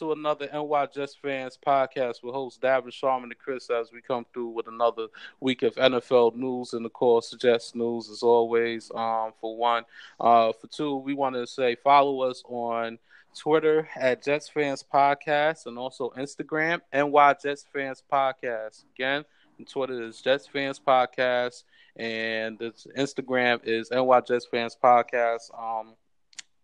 to another NY Jets Fans podcast with hosts Davin Sharman and Chris as we come through with another week of NFL news and of course Jets news as always. Um, for one, uh, for two, we want to say follow us on Twitter at Jets Fans Podcast and also Instagram NY Jets Fans Podcast. Again, Twitter is Jets Fans Podcast and this Instagram is NY Jets Fans Podcast. Um,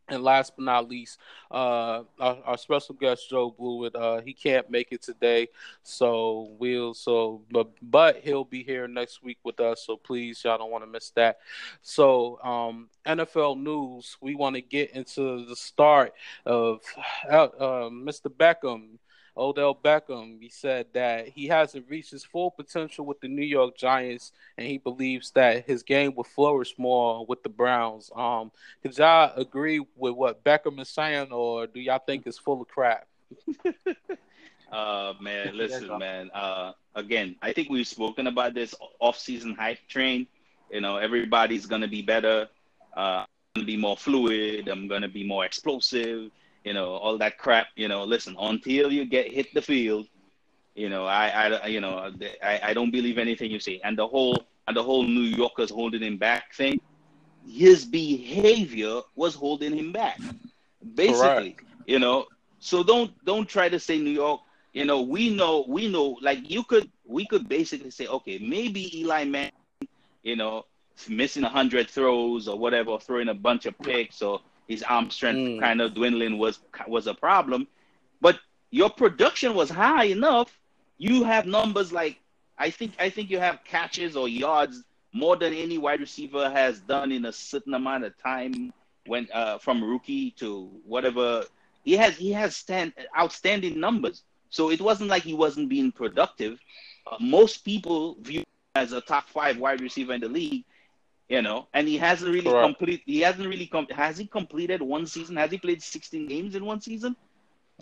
and last but not least, uh, our, our, special guest Joe Blewett, uh, he can't make it today, so we'll so but but he'll be here next week with us. So please, y'all don't want to miss that. So um, NFL news, we want to get into the start of uh, Mr. Beckham. Odell Beckham, he said that he hasn't reached his full potential with the New York Giants, and he believes that his game will flourish more with the Browns. Um, did y'all agree with what Beckham is saying, or do y'all think it's full of crap? uh, man, listen, man. Uh, again, I think we've spoken about this off-season hype train. You know, everybody's gonna be better. Uh, I'm gonna be more fluid. I'm gonna be more explosive you know, all that crap. You know, listen, until you get hit the field, you know, I, I, you know, I, I don't believe anything you say. And the whole, and the whole New Yorkers holding him back thing, his behavior was holding him back, basically. Correct. You know, so don't don't try to say New York. You know, we know we know. Like you could, we could basically say, okay, maybe Eli Manning, you know, missing a hundred throws or whatever, throwing a bunch of picks or his arm strength mm. kind of dwindling was was a problem. But your production was high enough. You have numbers like I think I think you have catches or yards more than any wide receiver has done in a certain amount of time when uh, from rookie to whatever he has he has stand outstanding numbers. So it wasn't like he wasn't being productive. Uh, most people view as a top five wide receiver in the league, you know, and he hasn't really Correct. complete. He hasn't really com- has he completed one season? Has he played sixteen games in one season?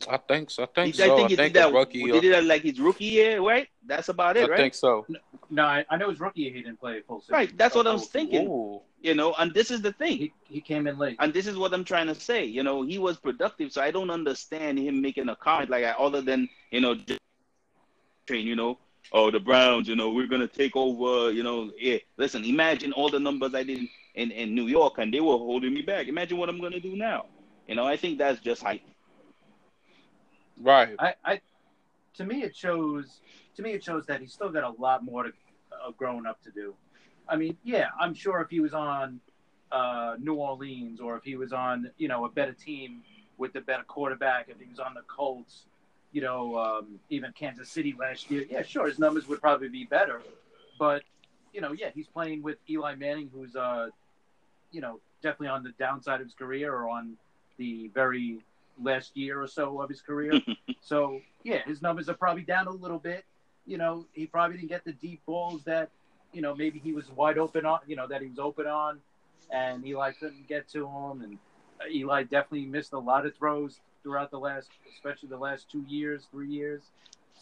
I think so. I think he, so. I think, he think did that. Rookie, he did it like his rookie year, right? That's about it, I right? I think so. No, I, I, know his rookie year he didn't play full season. Right, that's what I was oh, thinking. Ooh. You know, and this is the thing. He, he came in late. And this is what I'm trying to say. You know, he was productive, so I don't understand him making a comment like that, other than you know, train. You know, oh the Browns, you know, we're gonna take over. You know, yeah. Listen, imagine all the numbers I did in, in New York, and they were holding me back. Imagine what I'm going to do now. You know, I think that's just hype. Right. I, I, to me, it shows. To me, it shows that he's still got a lot more to uh, growing up to do. I mean, yeah, I'm sure if he was on uh, New Orleans or if he was on, you know, a better team with a better quarterback, if he was on the Colts, you know, um, even Kansas City last year, yeah, sure, his numbers would probably be better. But you know, yeah, he's playing with Eli Manning, who's uh, you know, definitely on the downside of his career or on the very last year or so of his career. so yeah, his numbers are probably down a little bit. You know, he probably didn't get the deep balls that, you know, maybe he was wide open on, you know, that he was open on and Eli couldn't get to him. And uh, Eli definitely missed a lot of throws throughout the last, especially the last two years, three years.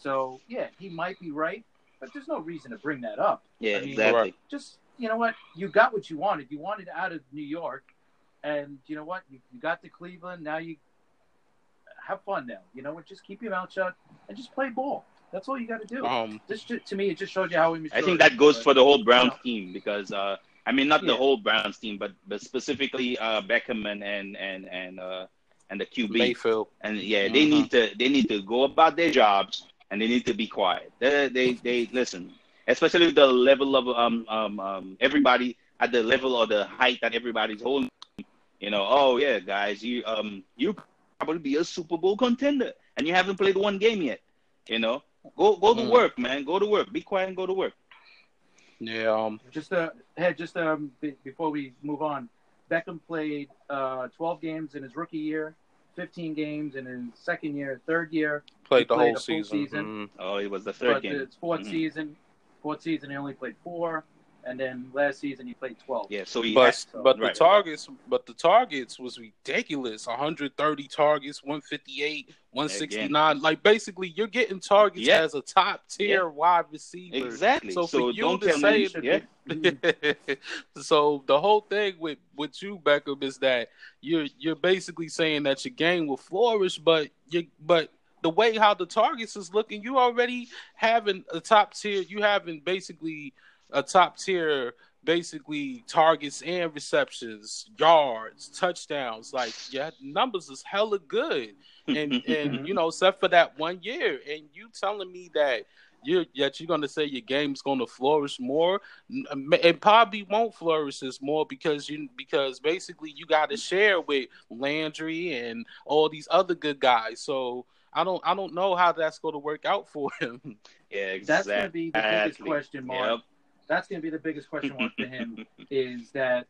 So yeah, he might be right, but there's no reason to bring that up. Yeah, I mean, exactly. Just you know what? You got what you wanted. You wanted out of New York, and you know what? You, you got to Cleveland. Now you have fun. Now you know what? Just keep your mouth shut and just play ball. That's all you got to do. Um, this to me, it just shows you how immature. I think that goes for the whole Browns team because uh, I mean not yeah. the whole Browns team, but but specifically uh, Beckham and and and and uh, and the QB. Mayfield. And yeah, they mm-hmm. need to they need to go about their jobs and they need to be quiet. They they, they listen especially the level of um, um, um, everybody at the level or the height that everybody's holding. You know, oh yeah, guys, you um you probably be a Super Bowl contender, and you haven't played one game yet. You know, go go to mm. work, man. Go to work. Be quiet and go to work. Yeah. Um. Just uh, hey, just um, b- before we move on, Beckham played uh 12 games in his rookie year, 15 games and in his second year, third year. Played the played whole season. season. Mm-hmm. Oh, he was the third but game. It's 4th mm-hmm. season fourth season he only played four, and then last season he played twelve. Yeah, so he but so, but right. the targets but the targets was ridiculous. 130 targets, 158, 169. Again. Like basically, you're getting targets yeah. as a top tier yeah. wide receiver. Exactly. So, so for you to say, me, yeah. so the whole thing with with you, Beckham, is that you're you're basically saying that your game will flourish, but you but the way how the targets is looking, you already having a top tier. You having basically a top tier, basically targets and receptions, yards, touchdowns. Like yeah, numbers is hella good, and and you know, except for that one year, and you telling me that you yet you're gonna say your game's gonna flourish more. It probably won't flourish as more because you because basically you got to share with Landry and all these other good guys. So I don't I don't know how that's going to work out for him. Yeah, exactly. That's going to be the biggest question mark. Yep. That's going to be the biggest question mark for him is that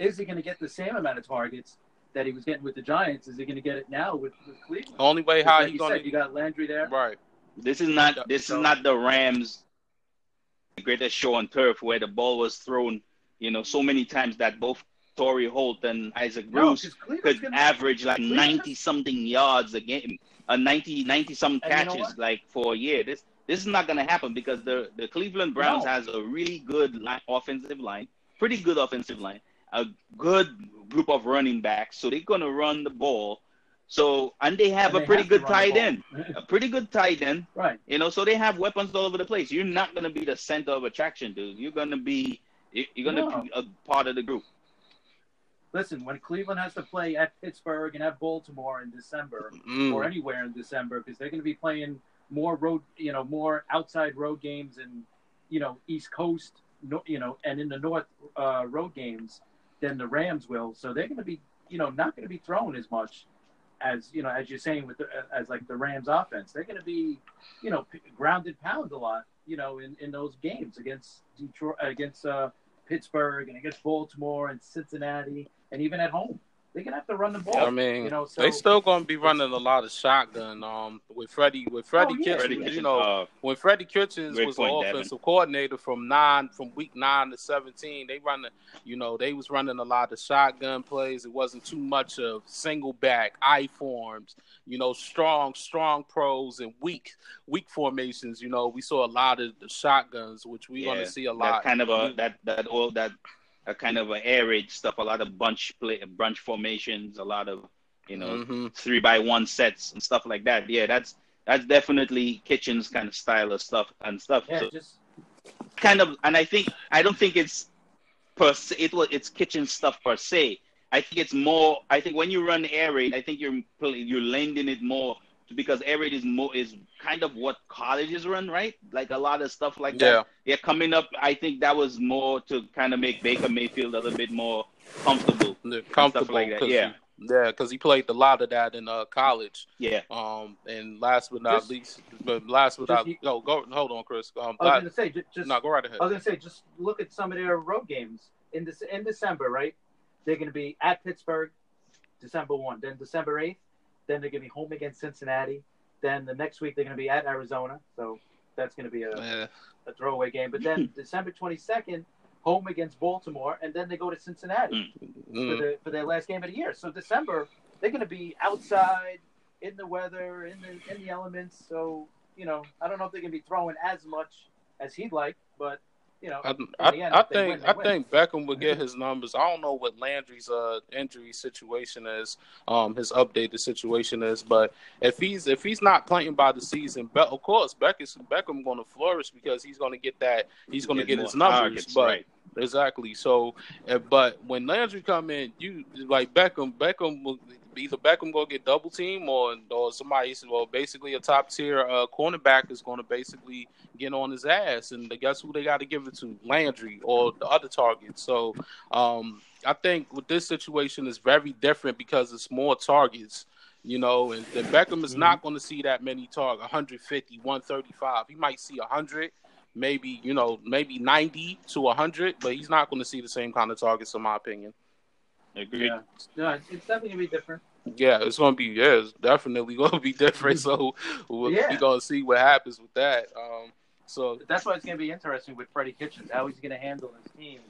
is he going to get the same amount of targets that he was getting with the Giants? Is he going to get it now with, with Cleveland? The only way how like you said, you got Landry there, right? This is not this so, is not the Rams' greatest show on turf where the ball was thrown, you know, so many times that both Torry Holt and Isaac Bruce no, could gonna, average like ninety something yards a game, a 90 90 some catches you know like for a year. This this is not going to happen because the the Cleveland Browns no. has a really good line, offensive line, pretty good offensive line, a good group of running backs, so they're going to run the ball so and they have and a they pretty have good tight end, a pretty good tight end, right? You know, so they have weapons all over the place. You're not gonna be the center of attraction, dude. You're gonna be, you're gonna no. be a part of the group. Listen, when Cleveland has to play at Pittsburgh and at Baltimore in December mm. or anywhere in December, because they're going to be playing more road, you know, more outside road games and you know East Coast, you know, and in the North uh, road games than the Rams will. So they're going to be, you know, not going to be thrown as much as you know, as you're saying with the, as like the Rams offense, they're going to be, you know, grounded pound a lot, you know, in, in those games against Detroit, against uh, Pittsburgh, and against Baltimore and Cincinnati, and even at home they're gonna have to run the ball. I mean, you know, so, they still gonna be running a lot of shotgun. Um, with Freddie, with Freddie oh, yeah. Kitchens, Freddie you know, uh, when Freddie Kitchens was the offensive Devin. coordinator from nine, from week nine to seventeen, they run, the, you know, they was running a lot of shotgun plays. It wasn't too much of single back, I forms, you know, strong, strong pros and weak, weak formations. You know, we saw a lot of the shotguns, which we're yeah, gonna see a lot. That kind of a that that all that a kind of a air raid stuff, a lot of bunch play, bunch formations, a lot of you know mm-hmm. three by one sets and stuff like that. Yeah, that's that's definitely Kitchen's kind of style of stuff and stuff. Yeah, so just kind of, and I think I don't think it's per se. It was it's Kitchen stuff per se. I think it's more. I think when you run air raid, I think you're you're lending it more because air raid is more is kind of what colleges run, right? Like a lot of stuff like yeah. that. Yeah, coming up, I think that was more to kind of make Baker Mayfield a little bit more comfortable. Comfortable, like that. Yeah. He, yeah, because he played a lot of that in uh, college. Yeah. Um, and last but not just, least, but last but not, he, no, go hold on, Chris. Um, I was gonna say just, just no, go right ahead. I was gonna say just look at some of their road games in this in December, right? They're gonna be at Pittsburgh, December one, then December eighth, then they're gonna be home against Cincinnati, then the next week they're going to be at Arizona, so that's going to be a, yeah. a throwaway game. But then December 22nd, home against Baltimore, and then they go to Cincinnati mm. for, the, for their last game of the year. So December, they're going to be outside in the weather, in the in the elements. So you know, I don't know if they're going to be throwing as much as he'd like, but you know, I, I, end, I think win, I win. think Beckham would get his numbers. I don't know what Landry's uh injury situation is, um, his updated situation is, but if he's if he's not playing by the season, Be- of course Beckham Beckham going to flourish because he's going to get that he's going to get his numbers. Targets, but right. exactly, so uh, but when Landry come in, you like Beckham Beckham will either Beckham go get double team or or somebody well basically a top tier uh, cornerback is going to basically get on his ass and guess who they got to give it to Landry or the other target. So um, I think with this situation is very different because it's more targets. You know, and, and Beckham is mm-hmm. not going to see that many targets 150, 135. He might see 100, maybe, you know, maybe 90 to 100, but he's not going to see the same kind of targets, in my opinion. Agreed. Yeah, yeah it's definitely gonna be different. Yeah, it's gonna be yeah, it's definitely gonna be different. So we're yeah. gonna see what happens with that. Um, so that's why it's gonna be interesting with Freddie Kitchens, how he's gonna handle his team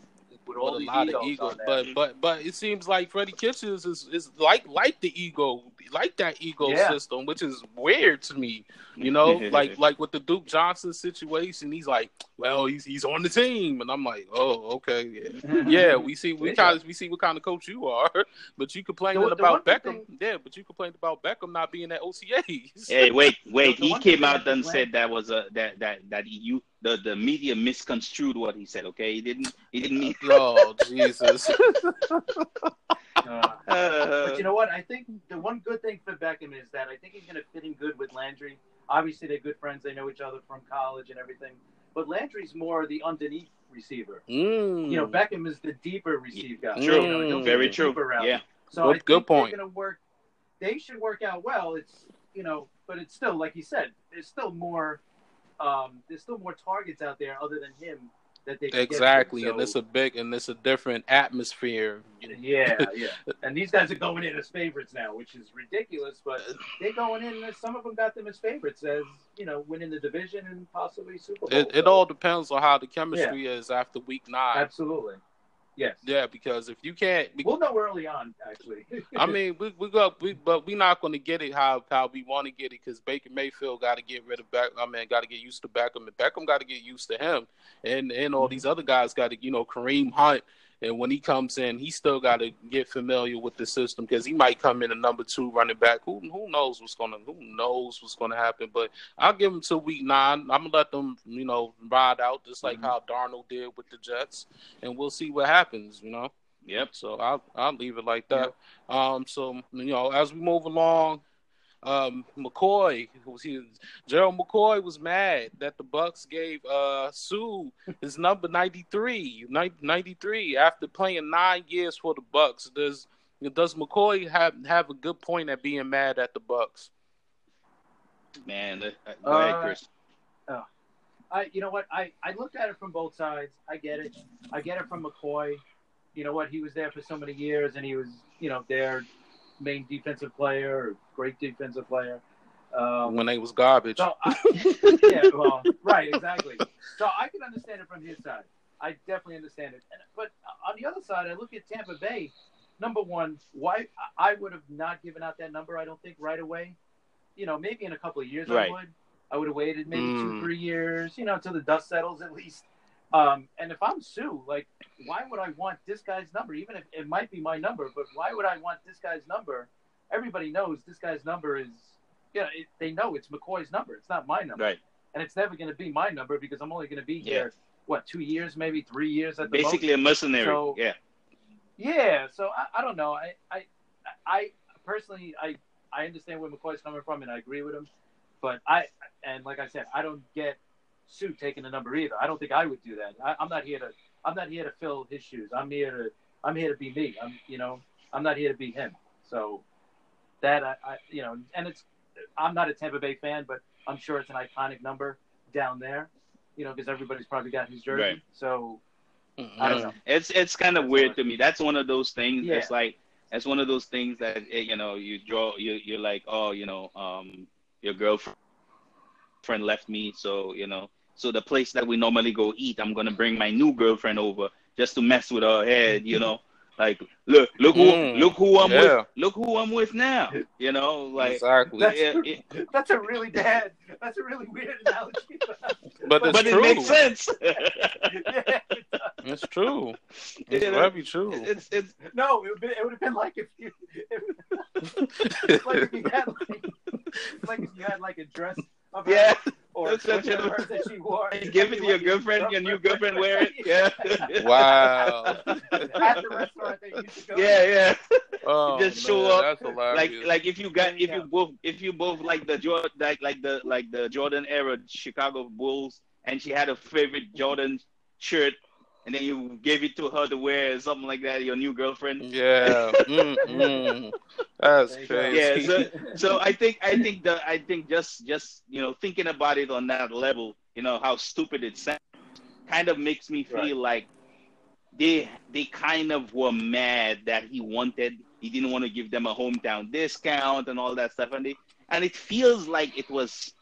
with all with a lot of ego. But but but it seems like Freddie Kitchens is, is like like the ego like that ecosystem, yeah. which is weird to me. You know, like like with the Duke Johnson situation, he's like, well, he's he's on the team, and I'm like, oh, okay, yeah, yeah. We see we kind of we see what kind of coach you are, but you complaining the, the about Beckham, thing... yeah, but you complained about Beckham not being at OTAs. hey, wait, wait, the, the he came out and said that was a that that that you the the media misconstrued what he said. Okay, he didn't he didn't mean. oh Jesus. Uh, but you know what? I think the one good thing for Beckham is that I think he's going to fit in good with Landry. Obviously, they're good friends. They know each other from college and everything. But Landry's more the underneath receiver. Mm. You know, Beckham is the deeper receive guy. True. You know, Very true. Yeah. So good, I think good point. They're going to work. They should work out well. It's you know, but it's still like you said. There's still more. Um, there's still more targets out there other than him that they exactly, so, and it's a big and it's a different atmosphere. Yeah, yeah. and these guys are going in as favorites now, which is ridiculous. But they're going in. Some of them got them as favorites, as you know, winning the division and possibly Super Bowl. It, so. it all depends on how the chemistry yeah. is after week nine. Absolutely. Yes. Yeah, because if you can't, we'll know early on. Actually, I mean, we we go, we, but we're not going to get it how how we want to get it because Baker Mayfield got to get rid of Beck. I mean, got to get used to Beckham, and Beckham got to get used to him, and and all mm-hmm. these other guys got to, you know, Kareem Hunt and when he comes in, he still got to get familiar with the system because he might come in a number two running back. Who who knows what's gonna who knows what's gonna happen? But I'll give him to week nine. I'm gonna let them you know ride out just like mm-hmm. how Darnold did with the Jets, and we'll see what happens. You know. Yep. So I'll I'll leave it like that. Yep. Um. So you know, as we move along, um, McCoy was he Gerald McCoy was mad that the Bucs gave uh Suh his number 93, 93 after playing nine years for the Bucs. Does does McCoy have have a good point at being mad at the Bucs? Man, uh, go uh, ahead, Chris. Oh. I, you know what? I, I looked at it from both sides. I get it. I get it from McCoy. You know what? He was there for so many years, and he was, you know, there main defensive player or great defensive player. Um, when they was garbage. So I, yeah, well, right, exactly. So I can understand it from his side. I definitely understand it. And, but on the other side, I look at Tampa Bay. Number one, why I would have not given out that number. I don't think right away. You know, maybe in a couple of years right. I would. I would have waited maybe mm. two, three years. You know, until the dust settles at least. Um, and if I'm Suh, like, why would I want this guy's number? Even if it might be my number, but why would I want this guy's number? Everybody knows this guy's number is, you know, it, they know it's McCoy's number. It's not my number. Right. And it's never going to be my number because I'm only going to be here, yeah. what, two years, maybe three years at the Basically most. a mercenary. So, yeah. Yeah. So I, I don't know. I, I, I personally, I, I understand where McCoy's coming from and I agree with him. But I, and like I said, I don't get Suh taking the number either. I don't think I would do that. I, am not here to I'm not here to fill his shoes. I'm here to I'm here to be me. I'm you know I'm not here to be him. So that I, I you know and it's I'm not a Tampa Bay fan, but I'm sure it's an iconic number down there. You know because everybody's probably got his jersey. Right. So mm-hmm. I don't know. It's it's kind of weird to me. That's one of those things. Yeah. It's like that's one of those things that it, you know you draw you you're like oh you know um your girlfriend friend left me so you know so the place that we normally go eat, I'm gonna bring my new girlfriend over just to mess with her head, you know. Like look, look who, mm, look who I'm yeah. with, look who I'm with now. You know, like exactly. That's, it, it, that's a really bad. That's a really weird analogy. but, but it makes sense. yeah, it's true. It's you very true. It's it's no. It would, be, it would have been like if you, if, like if you had like, like if you had like a dress. Yeah or That's such a, that she wore. Give it to your girlfriend, your new girlfriend wear it. Yeah. wow. At the restaurant that used to go. Yeah, yeah. Oh, just show man, up like like if you got if you both if you both like the Jordan like like the like the Jordan era Chicago Bulls and she had a favorite Jordan shirt and then you gave it to her to wear something like that, your new girlfriend. Yeah, mm, mm. that's crazy. Yeah, so, so I think I think the I think just just you know thinking about it on that level, you know how stupid it sounds, kind of makes me feel right. like they they kind of were mad that he wanted he didn't want to give them a hometown discount and all that stuff, and they and it feels like it was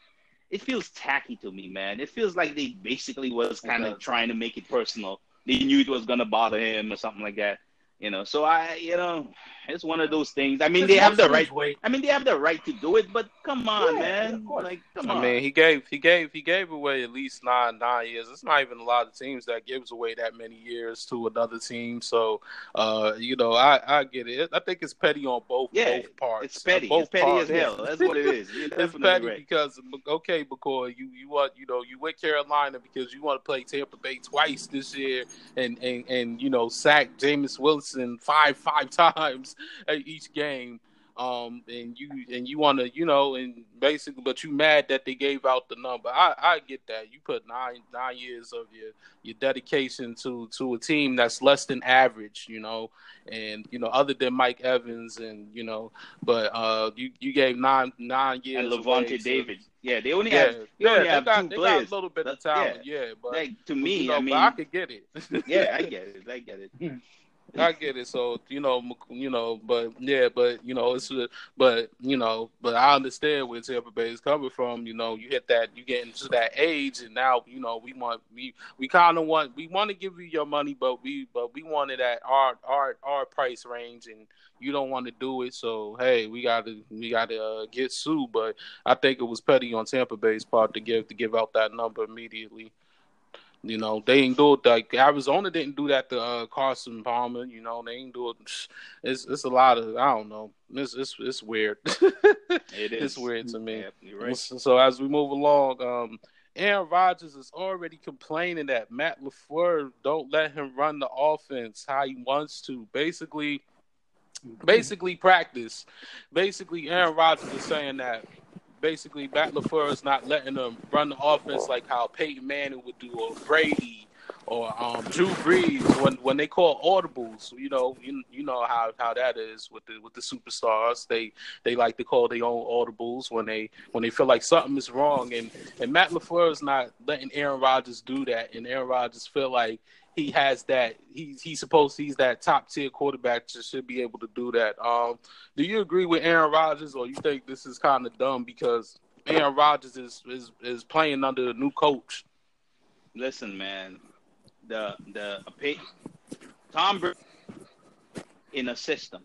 it feels tacky to me, man. It feels like they basically was kind of trying to make it personal they knew it was gonna bother him or something like that. You know, so I, you know, it's one of those things. I mean, they have the right. Way. I mean, they have the right to do it, but come on, Yeah, man. of course. Like, come I on. mean, he gave he gave he gave away at least nine nine years. It's not even a lot of teams that gives away that many years to another team. So, uh, you know, I I get it. I think it's petty on both Yeah, both parts. it's petty. Both It's petty parts. as hell. That's what it is. You're It's petty right. because okay, because you you want you know you with Carolina because you want to play Tampa Bay twice this year and and and you know sack Jameis Winston five five times at each game. Um and you and you want to you know and basically but you mad that they gave out the number. I I get that you put nine nine years of your your dedication to to a team that's less than average, you know, and you know other than Mike Evans and you know, but uh you you gave nine nine years And Lavonte to- David. Yeah, they only yeah, have. They yeah, only they have got, two they got a little bit of That- talent, yeah, but Like to me, you know, I mean, I could get it. yeah, I get it. I get it. I get it. So you know, you know, but yeah, but you know, it's uh, but you know, but I understand where Tampa Bay is coming from. You know, you hit that, you get into that age, and now you know we want we we kind of want we want to give you your money, but we but we wanted at our our our price range, and you don't want to do it. So hey, we got to we got to uh, get sued. But I think it was petty on Tampa Bay's part to give to give out that number immediately. You know, they ain't do it like Arizona didn't do that to uh, Carson Palmer. You know, they ain't do it. It's it's a lot of I don't know. It's it's it's weird. It is. it's weird to me. Yeah, right. So, so as we move along, um, Aaron Rodgers is already complaining that Matt LaFleur don't let him run the offense how he wants to. Basically, basically practice. Basically, Aaron Rodgers is saying that basically Matt LaFleur is not letting them run the offense like how Peyton Manning would do, or Brady, or um, Drew Brees when when they call audibles. You know, you, you know how, how that is with the with the superstars. They they like to call their own audibles when they when they feel like something is wrong. And and Matt LaFleur is not letting Aaron Rodgers do that. And Aaron Rodgers feel like he has that he's he's supposed he's that top tier quarterback that should be able to do that. Um, do you agree with Aaron Rodgers, or you think this is kind of dumb because Aaron Rodgers is is is playing under a new coach? Listen, man, the the Tom Brady in a system.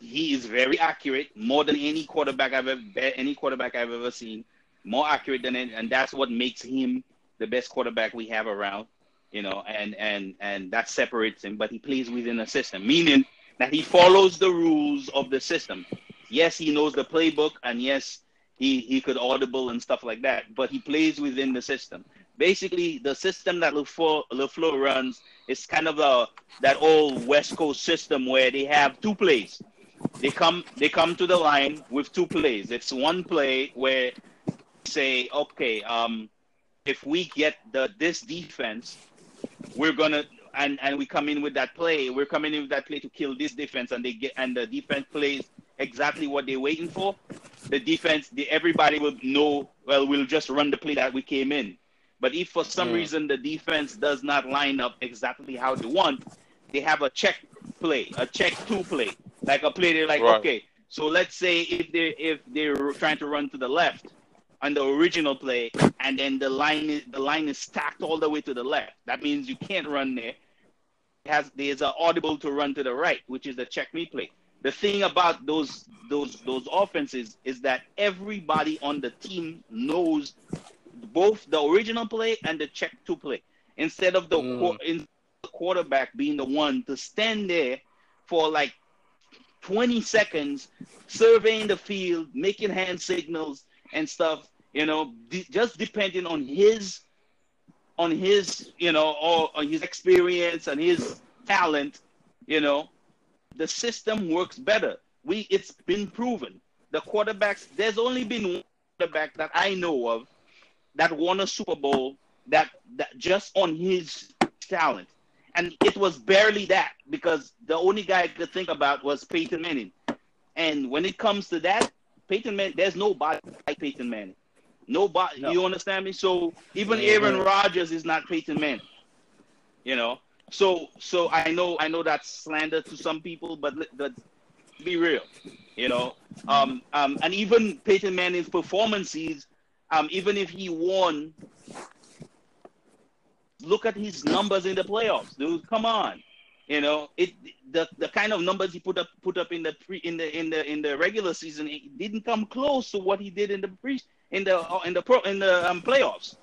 He is very accurate, more than any quarterback I've ever any quarterback I've ever seen. More accurate than any, and that's what makes him the best quarterback we have around. You know, and and and that separates him. But he plays within a system, meaning that he follows the rules of the system. Yes, he knows the playbook, and yes, he he could audible and stuff like that. But he plays within the system basically the system that LaFleur, LaFleur runs is kind of a that old West Coast system where they have two plays. They come they come to the line with two plays. It's one play where say, okay, um, if we get the this defense, we're gonna and and we come in with that play. We're coming in with that play to kill this defense, and they get and the defense plays exactly what they're waiting for. The defense, the, everybody will know. Well, we'll just run the play that we came in. But if for some Mm. reason the defense does not line up exactly how they want, they have a check play, a check two play, like a play. They're like, Right. okay, so let's say if they if they're trying to run to the left on the original play, and then the line is the line is stacked all the way to the left. That means you can't run there. It has there's an audible to run to the right, which is the check me play. The thing about those those those offenses is that everybody on the team knows both the original play and the check to play. Instead of the Mm. qu- in, the quarterback being the one to stand there for like 20 seconds, surveying the field, making hand signals and stuff, you know, de- just depending on his on his, you know, or on his experience and his talent, you know, the system works better. We it's been proven. The quarterbacks, there's only been one quarterback that I know of that won a Super Bowl that, that just on his talent. And it was barely that because the only guy I could think about was Peyton Manning. And when it comes to that, Peyton Manning, there's nobody like Peyton Manning. Nobody, No. you understand me? So even. Aaron Rodgers is not Peyton Manning. You know, so so I know I know that's slander to some people, but but be real, you know. Um, um, and even Peyton Manning's performances, um, even if he won, look at his numbers in the playoffs, dude. Come on, You know, it the the kind of numbers he put up put up in the pre in the in the in the regular season it didn't come close to what he did in the pre in the in the pro in the um, playoffs.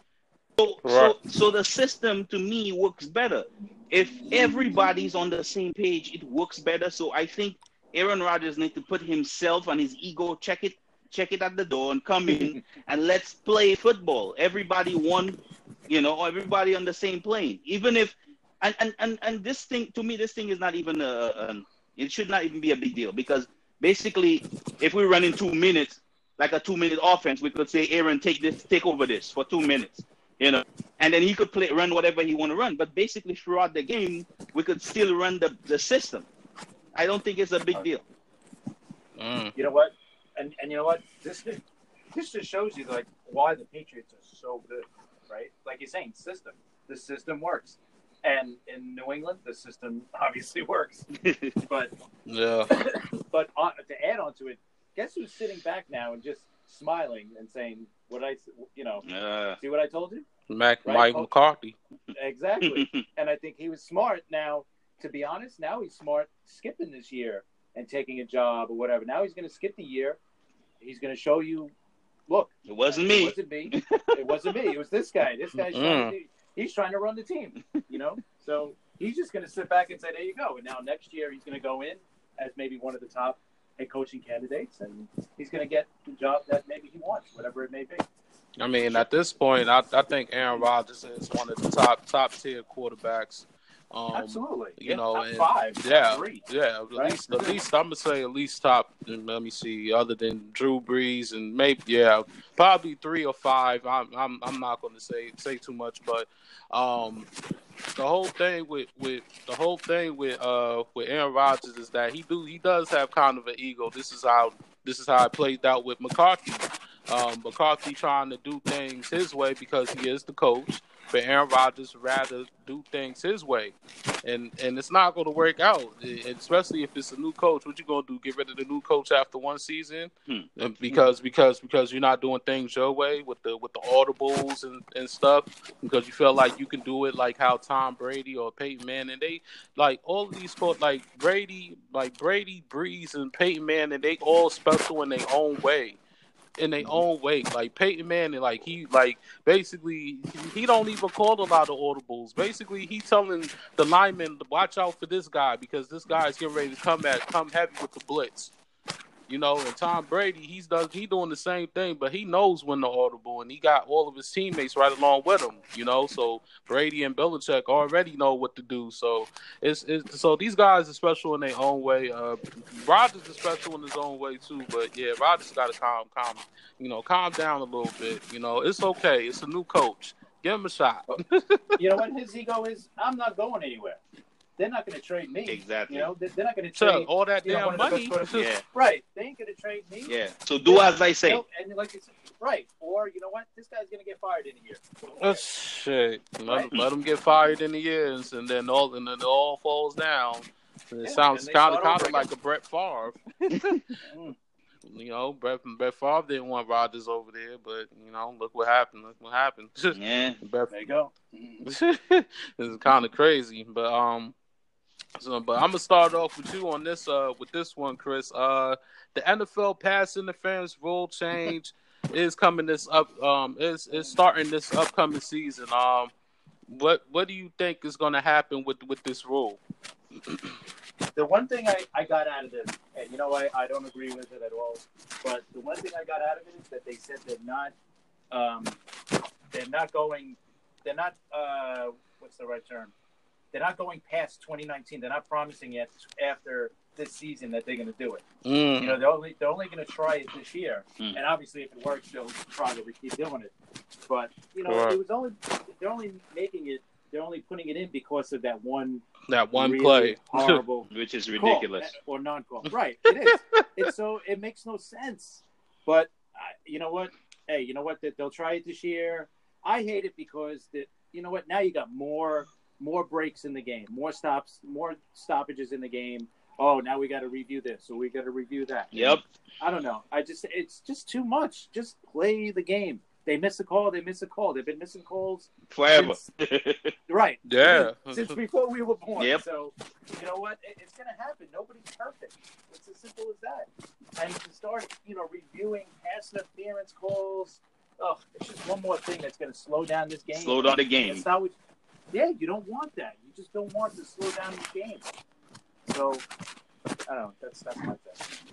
So, so so the system to me works better. If everybody's on the same page, it works better. So I think Aaron Rodgers needs to put himself and his ego check it check it at the door and come in and let's play football. Everybody one, you know, everybody on the same plane. Even if and and and, and this thing to me, this thing is not even a, a it should not even be a big deal because basically, if we run in two minutes, like a two minute offense, we could say, Aaron, take this, take over this for two minutes, you know, and then he could play run whatever he want to run. But basically, throughout the game, we could still run the the system. I don't think it's a big deal. Mm. You know what? And and you know what? This this just shows you like why the Patriots are so good, right? Like you're saying, system. The system works. And in New England, the system obviously works. but yeah. but on, to add on to it, guess who's sitting back now and just smiling and saying, "What I, you know, uh, see what I told you." Mac, right? Mike McCarthy. Exactly. and I think he was smart. Now, to be honest, now he's smart skipping this year and taking a job or whatever. Now he's going to skip the year. He's going to show you, look, it wasn't me. It wasn't me. it wasn't me. It was this guy. This guy's mm. Trying to he's trying to run the team, you know? so he's just going to sit back and say, there you go. And now next year he's going to go in as maybe one of the top head coaching candidates, and he's going to get the job that maybe he wants, whatever it may be. I mean, at this point, I, I think Aaron Rodgers is one of the top top tier quarterbacks um, Absolutely. You yeah, know, and, five, yeah, three, yeah. At right? least, at least I'm gonna say at least top. Let me see. Other than Drew Brees and maybe yeah, probably three or five. I'm I'm I'm not gonna say say too much, but um, the whole thing with with the whole thing with uh with Aaron Rodgers is that he do he does have kind of an ego. This is how this is how it played out with McCarthy. Um, McCarthy trying to do things his way because he is the coach but Aaron Rodgers rather do things his way, and and it's not going to work out. Especially if it's a new coach, what you going to do? Get rid of the new coach after one season? Hmm. Because because because you're not doing things your way with the with the audibles and, and stuff. Because you feel like you can do it like how Tom Brady or Peyton Manning and they like all of these like Brady like Brady, Brees, and Peyton Manning they all special in their own way in their mm-hmm. own way. Like Peyton Manning, like he like basically he don't even call a lot of audibles. Basically, he telling the linemen to watch out for this guy because this guy is getting ready to come at come heavy with the blitz. You know, and Tom Brady, he's does he doing the same thing, but he knows when the audible, and he got all of his teammates right along with him. You know, so Brady and Belichick already know what to do. So it's, it's so these guys are special in their own way. Uh, Rodgers is special in his own way too, but yeah, Rodgers got to calm, calm, you know, calm down a little bit. You know, it's okay. It's a new coach. Give him a shot. you know what his ego is? I'm not going anywhere they're not going to trade me. Exactly. You know, they're not going to trade so, all that damn know, money. yeah. Right. They ain't going to trade me. Yeah. So do as I say. and like said, right. Or you know what? This guy's going to get fired in a year. Oh, shit. Let, right? let him get fired in a year, and then all and then it all falls down. And it yeah, sounds kind of kind of like a Brett Favre. mm. You know, Brett, Brett Favre didn't want Rodgers over there, but you know, look what happened. Look what happened. Yeah, Brett, there you go. it's kind of crazy, but um, so, but I'm gonna start off with you on this uh with this one, Chris. Uh, the NFL pass interference rule change is coming this up um is is starting this upcoming season. Um, what what do you think is gonna happen with with this rule? the one thing I, I got out of this, and you know I, I don't agree with it at all, but the one thing I got out of it is that they said they're not um they're not going they're not uh what's the right term they're not going past 2019. They're not promising yet after this season that they're going to do it. Mm. You know, they're only they're only going to try it this year, mm. and obviously, if it works, they'll probably keep doing it. But you know, it was only they're only making it. They're only putting it in because of that one. That one really play, horrible, which is ridiculous, or non-call. Right, it is. it's so it makes no sense. But uh, you know what? Hey, you know what? They'll try it this year. I hate it because that you know what? Now you got more more breaks in the game, more stops, more stoppages in the game. Oh, now we got to review this, or we got to review that. Yep. I don't know. I just it's just too much. Just play the game. they miss a call, they miss a call. They've been missing calls forever. right. Yeah. Since before we were born. Yep. So you know what? It, it's gonna happen. Nobody's perfect. It's as simple as that. And to start, you know, reviewing pass interference calls. Oh, it's just one more thing that's gonna slow down this game. Slow down the game. That's not what. Yeah, you don't want that. You just don't want to slow down the game. So I don't know. That's that's my thing.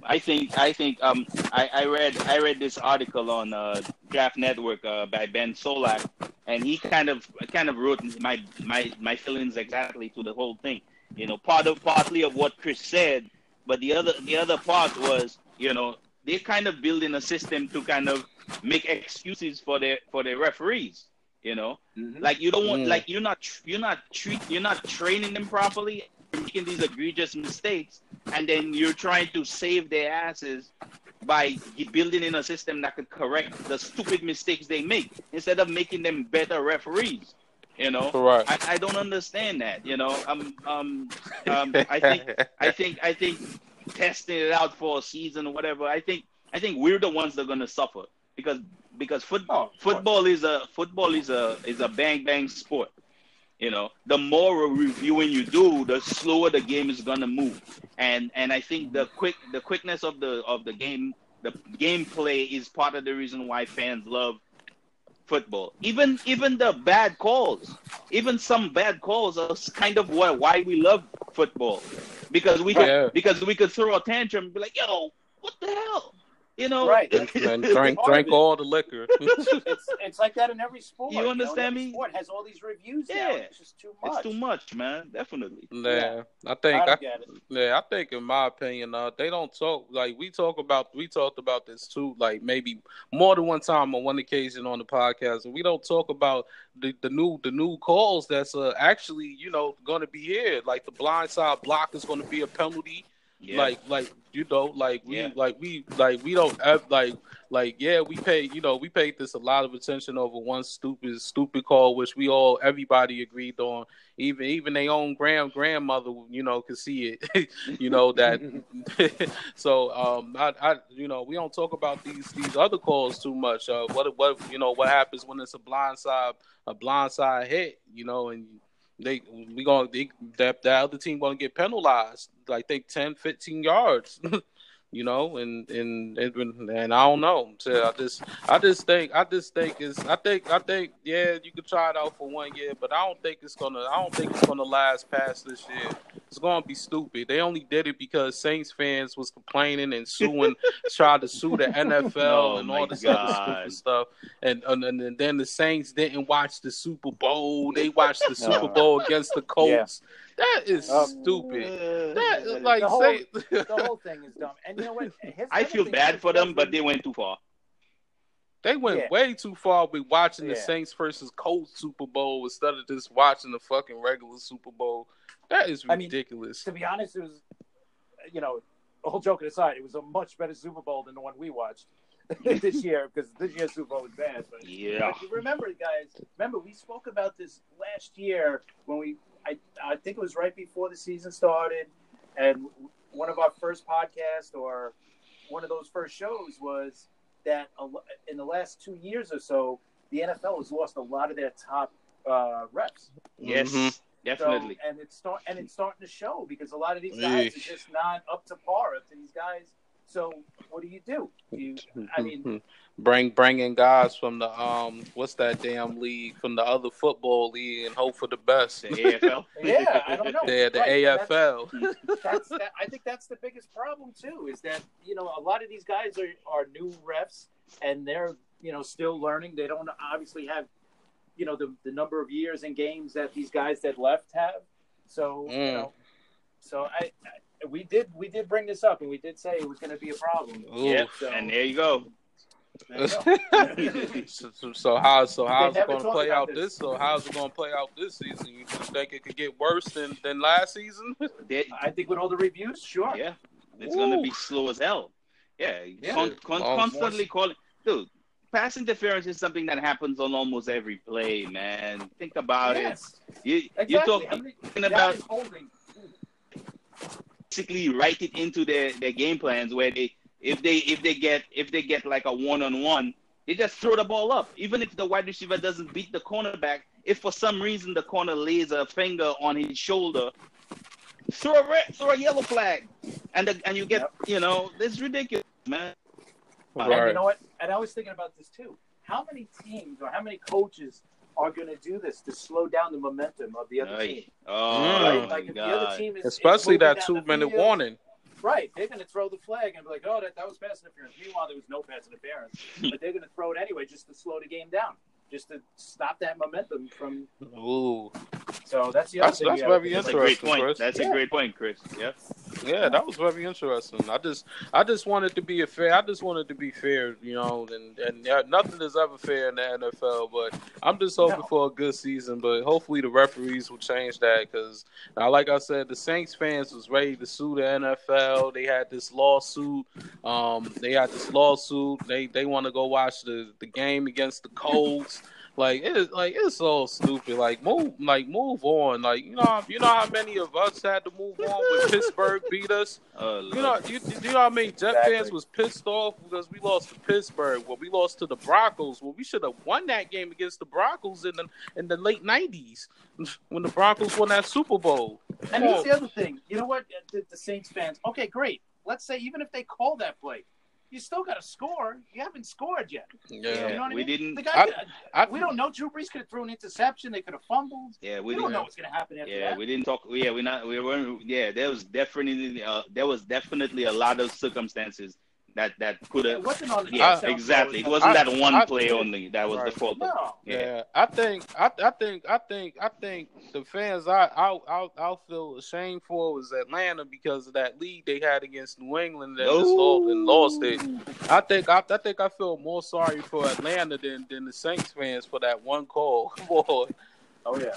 I think I think um I, I read I read this article on uh, Draft Network uh, by Ben Solak, and he kind of kind of wrote my my my feelings exactly to the whole thing. You know, part of partly of what Chris said, but the other the other part was you know they're kind of building a system to kind of make excuses for their for their referees. You know, Mhm. like you don't want Mm. like you're not you're not treat you're not training them properly, making these egregious mistakes, and then you're trying to save their asses by building in a system that could correct the stupid mistakes they make instead of making them better referees. You know, Correct. I, I don't understand that. You know, um, um, um, I think I think I think testing it out for a season or whatever. I think I think we're the ones that are gonna suffer because because football Oh, football is a football is a is a bang bang sport. You know, the more reviewing you do, the slower the game is gonna move. And and I think the quick the quickness of the of the game, the gameplay is part of the reason why fans love football. Even even the bad calls, even some bad calls are kind of what why we love football. Because we could Yeah. because we could throw a tantrum and be like, yo, what the hell? You know, Right. and drink drink all the liquor. It's it's like that in every sport. You know, understand every me? Sport has all these reviews now. Yeah. It's just too much. it's too much, man. Definitely. yeah, I I think I, don't get it. Yeah, I think in my opinion, uh, they don't talk like we talk about. We talked about this too, like maybe more than one time on one occasion on the podcast. And we don't talk about the, the new the new calls that's uh, actually you know going to be here. Like the blindside block is going to be a penalty. Yeah. Like like you know like we Yeah. like we like we don't like like yeah we pay you know we paid this a lot of attention over one stupid stupid call which we all everybody agreed on even even their own grand grandmother you know could see it you know that so um I, I you know we don't talk about these these other calls too much uh what what you know what happens when it's a blindside a blindside hit you know and they we gonna they, that that other team gonna get penalized like think 10 15 yards you know and and and, I don't know. So I just I just think I just think it's I think I think yeah you could try it out for one year but I don't think it's gonna I don't think it's gonna last past this year. It's gonna be stupid. They only did it because Saints fans was complaining and suing tried to sue the NFL Oh, and all this other stupid stuff. And, and and then the Saints didn't watch the Super Bowl. They watched the No. Super Bowl against the Colts that is Um, stupid that like The whole- say the whole thing is dumb. And you know what? Here's the I feel bad for them, but they went too far. They went Yeah. way too far with watching the Saints versus Colts Super Bowl instead of just watching the fucking regular Super Bowl. That is I mean, ridiculous. to be honest, it was, you know, all joking aside, it was a much better Super Bowl than the one we watched this year because this year's Super Bowl was bad. But, Yeah. but you remember, guys, remember we spoke about this last year when we, I, I think it was right before the season started, and one of our first podcasts or one of those first shows was that in the last two years or so, the NFL has lost a lot of their top uh, reps. Yes, Mhm. definitely. So, and it's start and it's starting to show because a lot of these guys Eesh. are just not up to par up to these guys. So what do you do? You, I mean, bring bringing guys from the um what's that damn league from the other football league and hope for the best. The AFL. yeah, I don't know. Yeah, the Right, AFL. That's, that, I think that's the biggest problem too. Is that you know a lot of these guys are are new refs and they're you know still learning. They don't obviously have you know the the number of years and games that these guys that left have. So you Mm. know, so I, I we did we did bring this up and we did say it was going to be a problem. Yeah, So, and there you go. there you go. so, so- so how so how's it going to play out this. this? So how's it going to play out this season? You think it could get worse than than last season? I think with all the reviews, sure. yeah, it's gonna be slow as hell. Yeah, Yeah. con- con- constantly calling, dude. Pass interference is something that happens on almost every play, man. Think about Yes, it. You exactly. you're How talking many about holding? Basically write it into their, their game plans where they if they if they get if they get like a one on one, They just throw the ball up. Even if the wide receiver doesn't beat the cornerback, if for some reason the corner lays a finger on his shoulder, throw a red, throw a yellow flag, and the, and you get Yep. you know it's ridiculous, man. And you know what? And I was thinking about this too. How many teams or how many coaches are going to do this to slow down the momentum of the other Ay. team? Oh. Right? Like if the other team is Especially is that two minute field, warning. Right, they're going to throw the flag and be like, "Oh, that, that was pass interference." Meanwhile, there was no pass interference, but they're going to throw it anyway just to slow the game down, just to stop that momentum from. Ooh. So that's the other That's- thing. that's very think That's a great point. Chris. That's Yeah. a great point, Chris. Yeah. Yeah, that was very interesting. I just, I just wanted to be a fair. I just wanted to be fair, you know. And and yeah, nothing is ever fair in the NFL. But I'm just hoping No. for a good season. But hopefully the referees will change that because, like I said, the Saints fans was ready to sue the NFL. They had this lawsuit. Um, they had this lawsuit. They they want to go watch the the game against the Colts. Like it's like it's so stupid. Like move, like move on. Like you know, you know how many of us had to move on when Pittsburgh beat us. Oh, You know, you, you know how many Jet Exactly. fans was pissed off because we lost to Pittsburgh. Well, we lost to the Broncos. Well, we should have won that game against the Broncos in the in the late '90s when the Broncos won that Super Bowl. And here's the other thing. You know what? The, the Saints fans. Okay, great. Let's say even if they call that play, you still got to score. You haven't scored yet. Yeah, You know what I we mean? didn't. The guy. I- I, we don't know. Drew Brees could have thrown an interception. They could have fumbled. Yeah, We, we don't didn't. know what's going to happen after Yeah, that. we didn't talk. Yeah, we not. We weren't. Yeah, there was definitely. Uh, there was definitely a lot of circumstances that that could it have. wasn't on the Yeah, exactly. It wasn't I- that one I- play only. That was the fault. No. yeah. Yeah, I think I, I think I think I think the fans I I I I'll feel ashamed for was Atlanta because of that lead they had against New England and, just lost, and lost it. I think I, I think I feel more sorry for Atlanta than, than the Saints fans for that one call. Boy, Oh yeah.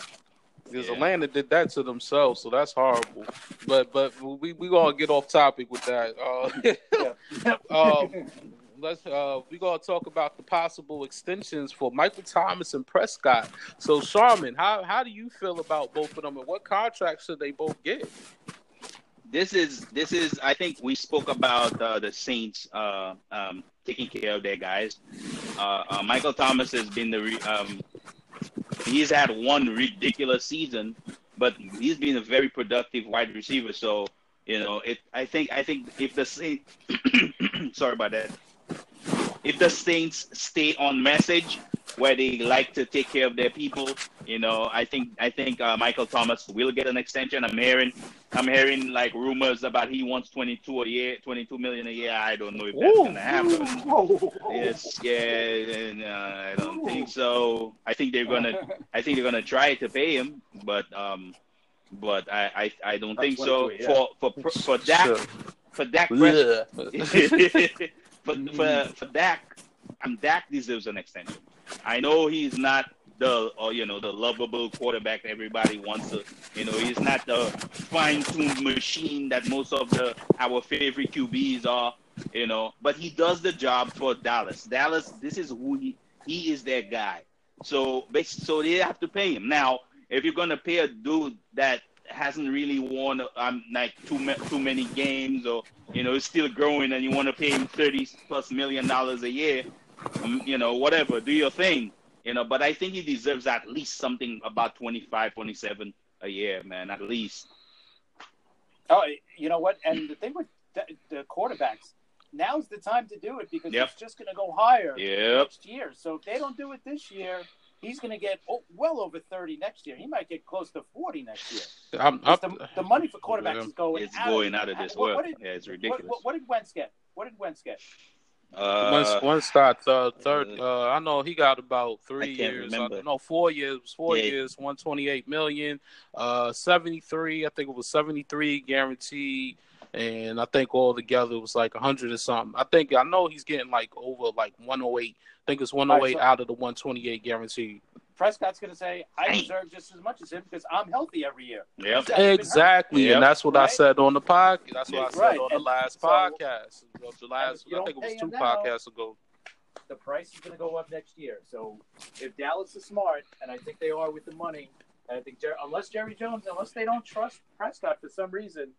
Because Yeah. Atlanta did that to themselves, so that's horrible. But but we we gonna get off topic with that. Uh, um, let's uh we gonna talk about the possible extensions for Michael Thomas and Prescott. So Sharman, how how do you feel about both of them and what contracts should they both get? This is this is. I think we spoke about uh, the Saints uh, um, taking care of their guys. Uh, uh, Michael Thomas has been the. Re- um, he's had one ridiculous season, but he's been a very productive wide receiver. So you know, it. I think. I think if the Saints. sorry about that. If the Saints stay on message, where they like to take care of their people, you know, I think. I think uh, Michael Thomas will get an extension. I'm hearing. I'm hearing like rumors about he wants 22 a year, 22 million a year. I don't know if that's Ooh. gonna happen. Whoa. Yes, yeah, and, uh, I don't think so. I think they're gonna. I think they're gonna try to pay him, but um, but I I, I don't think so. yeah. For for for Dak Sure. for Dak Prescott, Yeah. for for for Dak, um, Dak deserves an extension. I know he's not the or you know the lovable quarterback everybody wants to. You know, he's not the fine-tuned machine that most of the our favorite QBs are. You know, but he does the job for Dallas. Dallas, this is who he he is their guy. So so they have to pay him now. If you're gonna pay a dude that hasn't really won um like too ma- too many games or you know is still growing and you want to pay him 30 plus million dollars a year you know whatever do your thing you know but i think he deserves at least something about 25 27 a year man at least Oh, you know what? And the thing with the, the quarterbacks, now's the time to do it because Yep. it's just going to go higher Yep. next year. So if they don't do it this year, he's going to get oh, well over 30 next year. He might get close to 40 next year. I'm, I'm, 'Because the, the money for quarterbacks Yeah. is going it's out going of, out of this what- world what did- yeah it's What, ridiculous what, what did Wentz get? What did Wentz get? Uh, Once once that uh, third, uh, I know he got about three I years. remember. Uh, no, four years. Four Yeah. years. One twenty eight million. Uh, seventy three. I think it was seventy three guaranteed, and I think all together it was like a hundred or something. I think I know he's getting like over like one oh eight. I think it's one oh eight so- out of the one twenty eight guaranteed. Prescott's going to say, I Dang. deserve just as much as him because I'm healthy every year. yep He's been hurt. Exactly, Yep. and that's what I said on the podcast. That's what I said Right, on the and last so- podcast. The last, I think it was two him now- podcasts ago. the price is going to go up next year. So if Dallas is smart, and I think they are with the money, and I think Jer- unless Jerry Jones, unless they don't trust Prescott for some reason,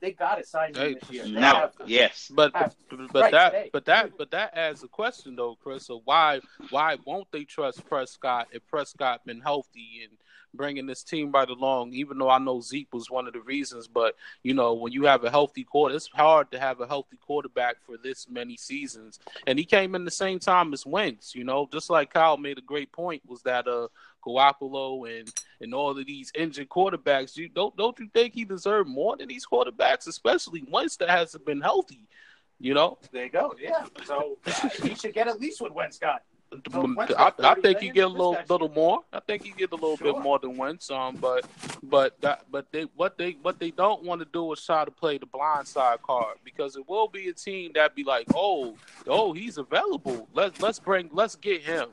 they got to sign him this year. They yes. But Have- but right, that today. but that but that adds a question though, Chris. So why why won't they trust Prescott if Prescott been healthy and bringing this team right along? Even though I know Zeke was one of the reasons, but you know when you have a healthy quarter, it's hard to have a healthy quarterback for this many seasons. And he came in the same time as Wentz. You know, just like Kyle made a great point was that uh Garoppolo and and all of these injured quarterbacks. You don't don't you think he deserved more than these quarterbacks, especially Wentz that hasn't been healthy? You know, There you go. Yeah. So uh, he should get at least what Wentz got. So I, I think he million get a little little more. I think he get a little Sure. bit more than Wentz. Um, but but that but they what they what they don't want to do is try to play the blind side card because it will be a team that be like, oh oh he's available. Let's let's bring let's get him.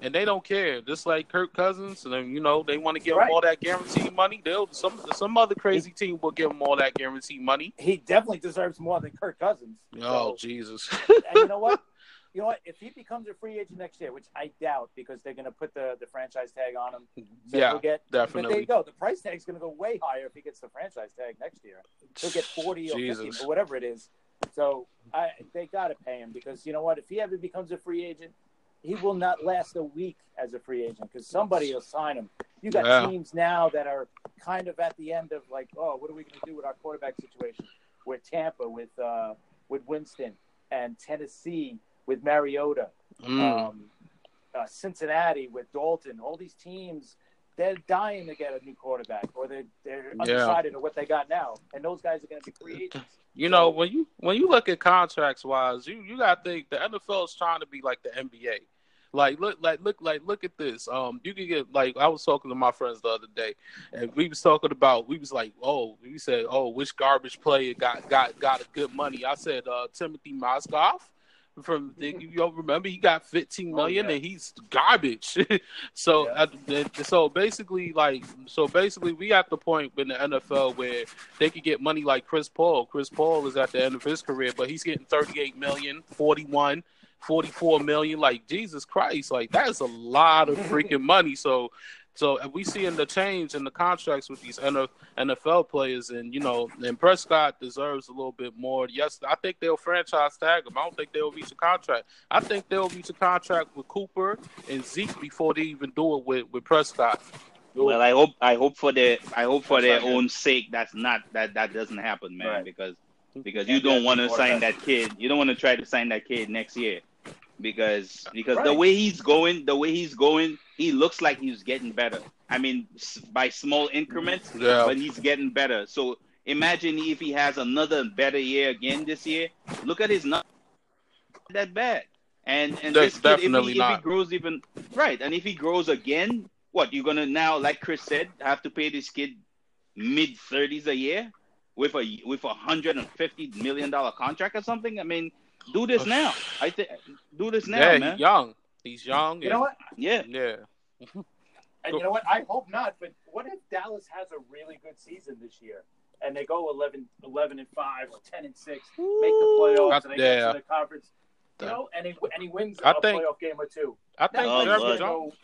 And they don't care, just like Kirk Cousins, and then you know they want to give Right. him all that guaranteed money. They'll some some other crazy team will give him all that guaranteed money. He definitely deserves more than Kirk Cousins. Oh So- Jesus! and you know what? You know what? If he becomes a free agent next year, which I doubt because they're going to put the, the franchise tag on him, so yeah, he'll get. But there you go. The price tag's going to go way higher if he gets the franchise tag next year. He'll get forty or Jesus. fifty or whatever it is. So I, they got to pay him because you know what? If he ever becomes a free agent, he will not last a week as a free agent because somebody will sign him. You got Yeah. teams now that are kind of at the end of like, oh, what are we going to do with our quarterback situation? With Tampa, with uh, with Winston, and Tennessee with Mariota, Mm. um, uh, Cincinnati with Dalton. All these teams, they're dying to get a new quarterback, or they're they're Yeah. undecided on what they got now, and those guys are going to be free agents. You know, when you when you look at contracts wise, you you got to think the NFL is trying to be like the NBA. Like look like look like look at this. Um, you could get like I was talking to my friends the other day, and we was talking about we was like, oh, we said, oh, which garbage player got got got a good money? I said, uh, Timofey Mozgov. From the, you don't remember he got fifteen million Oh, yeah. and he's garbage. so Yeah. uh, so basically like so basically we at the point in the NFL where they could get money like Chris Paul. Chris Paul is at the end of his career, but he's getting 38 million, 41, 44 million. Like Jesus Christ, like that is a lot of freaking money. So, so we seeing the change in the contracts with these NFL players, and you know, and Prescott deserves a little bit more. Yes, I think they'll franchise tag him. I don't think they'll reach a contract. I think they'll reach a contract with Cooper and Zeke before they even do it with with Prescott. Well, I hope I hope for their I hope for their own sake that's not that that doesn't happen, man. Right. Because because you don't want to sign that kid. You don't want to try to sign that kid next year because because the way he's going, the way he's going, he looks like he's getting better. I mean, by small increments, Yeah. but he's getting better. So imagine if he has another better year again this year. Look at his not that bad. And and That's this kid, if definitely he, if he grows even right, and if he grows again, what you're gonna now, like Chris said, have to pay this kid mid thirties a year with a with a hundred and fifty million dollar contract or something. I mean, do this oh, now. I think do this now, yeah, man. he's young. He's young. You know what? Yeah, Yeah. And you know what? I hope not. But what if Dallas has a really good season this year and they go 11, 11 and five or ten and six, make the playoffs, and they Yeah. get to the conference? You know, and he and he wins I a think- playoff game or two. I think Oh, Jerry Jones.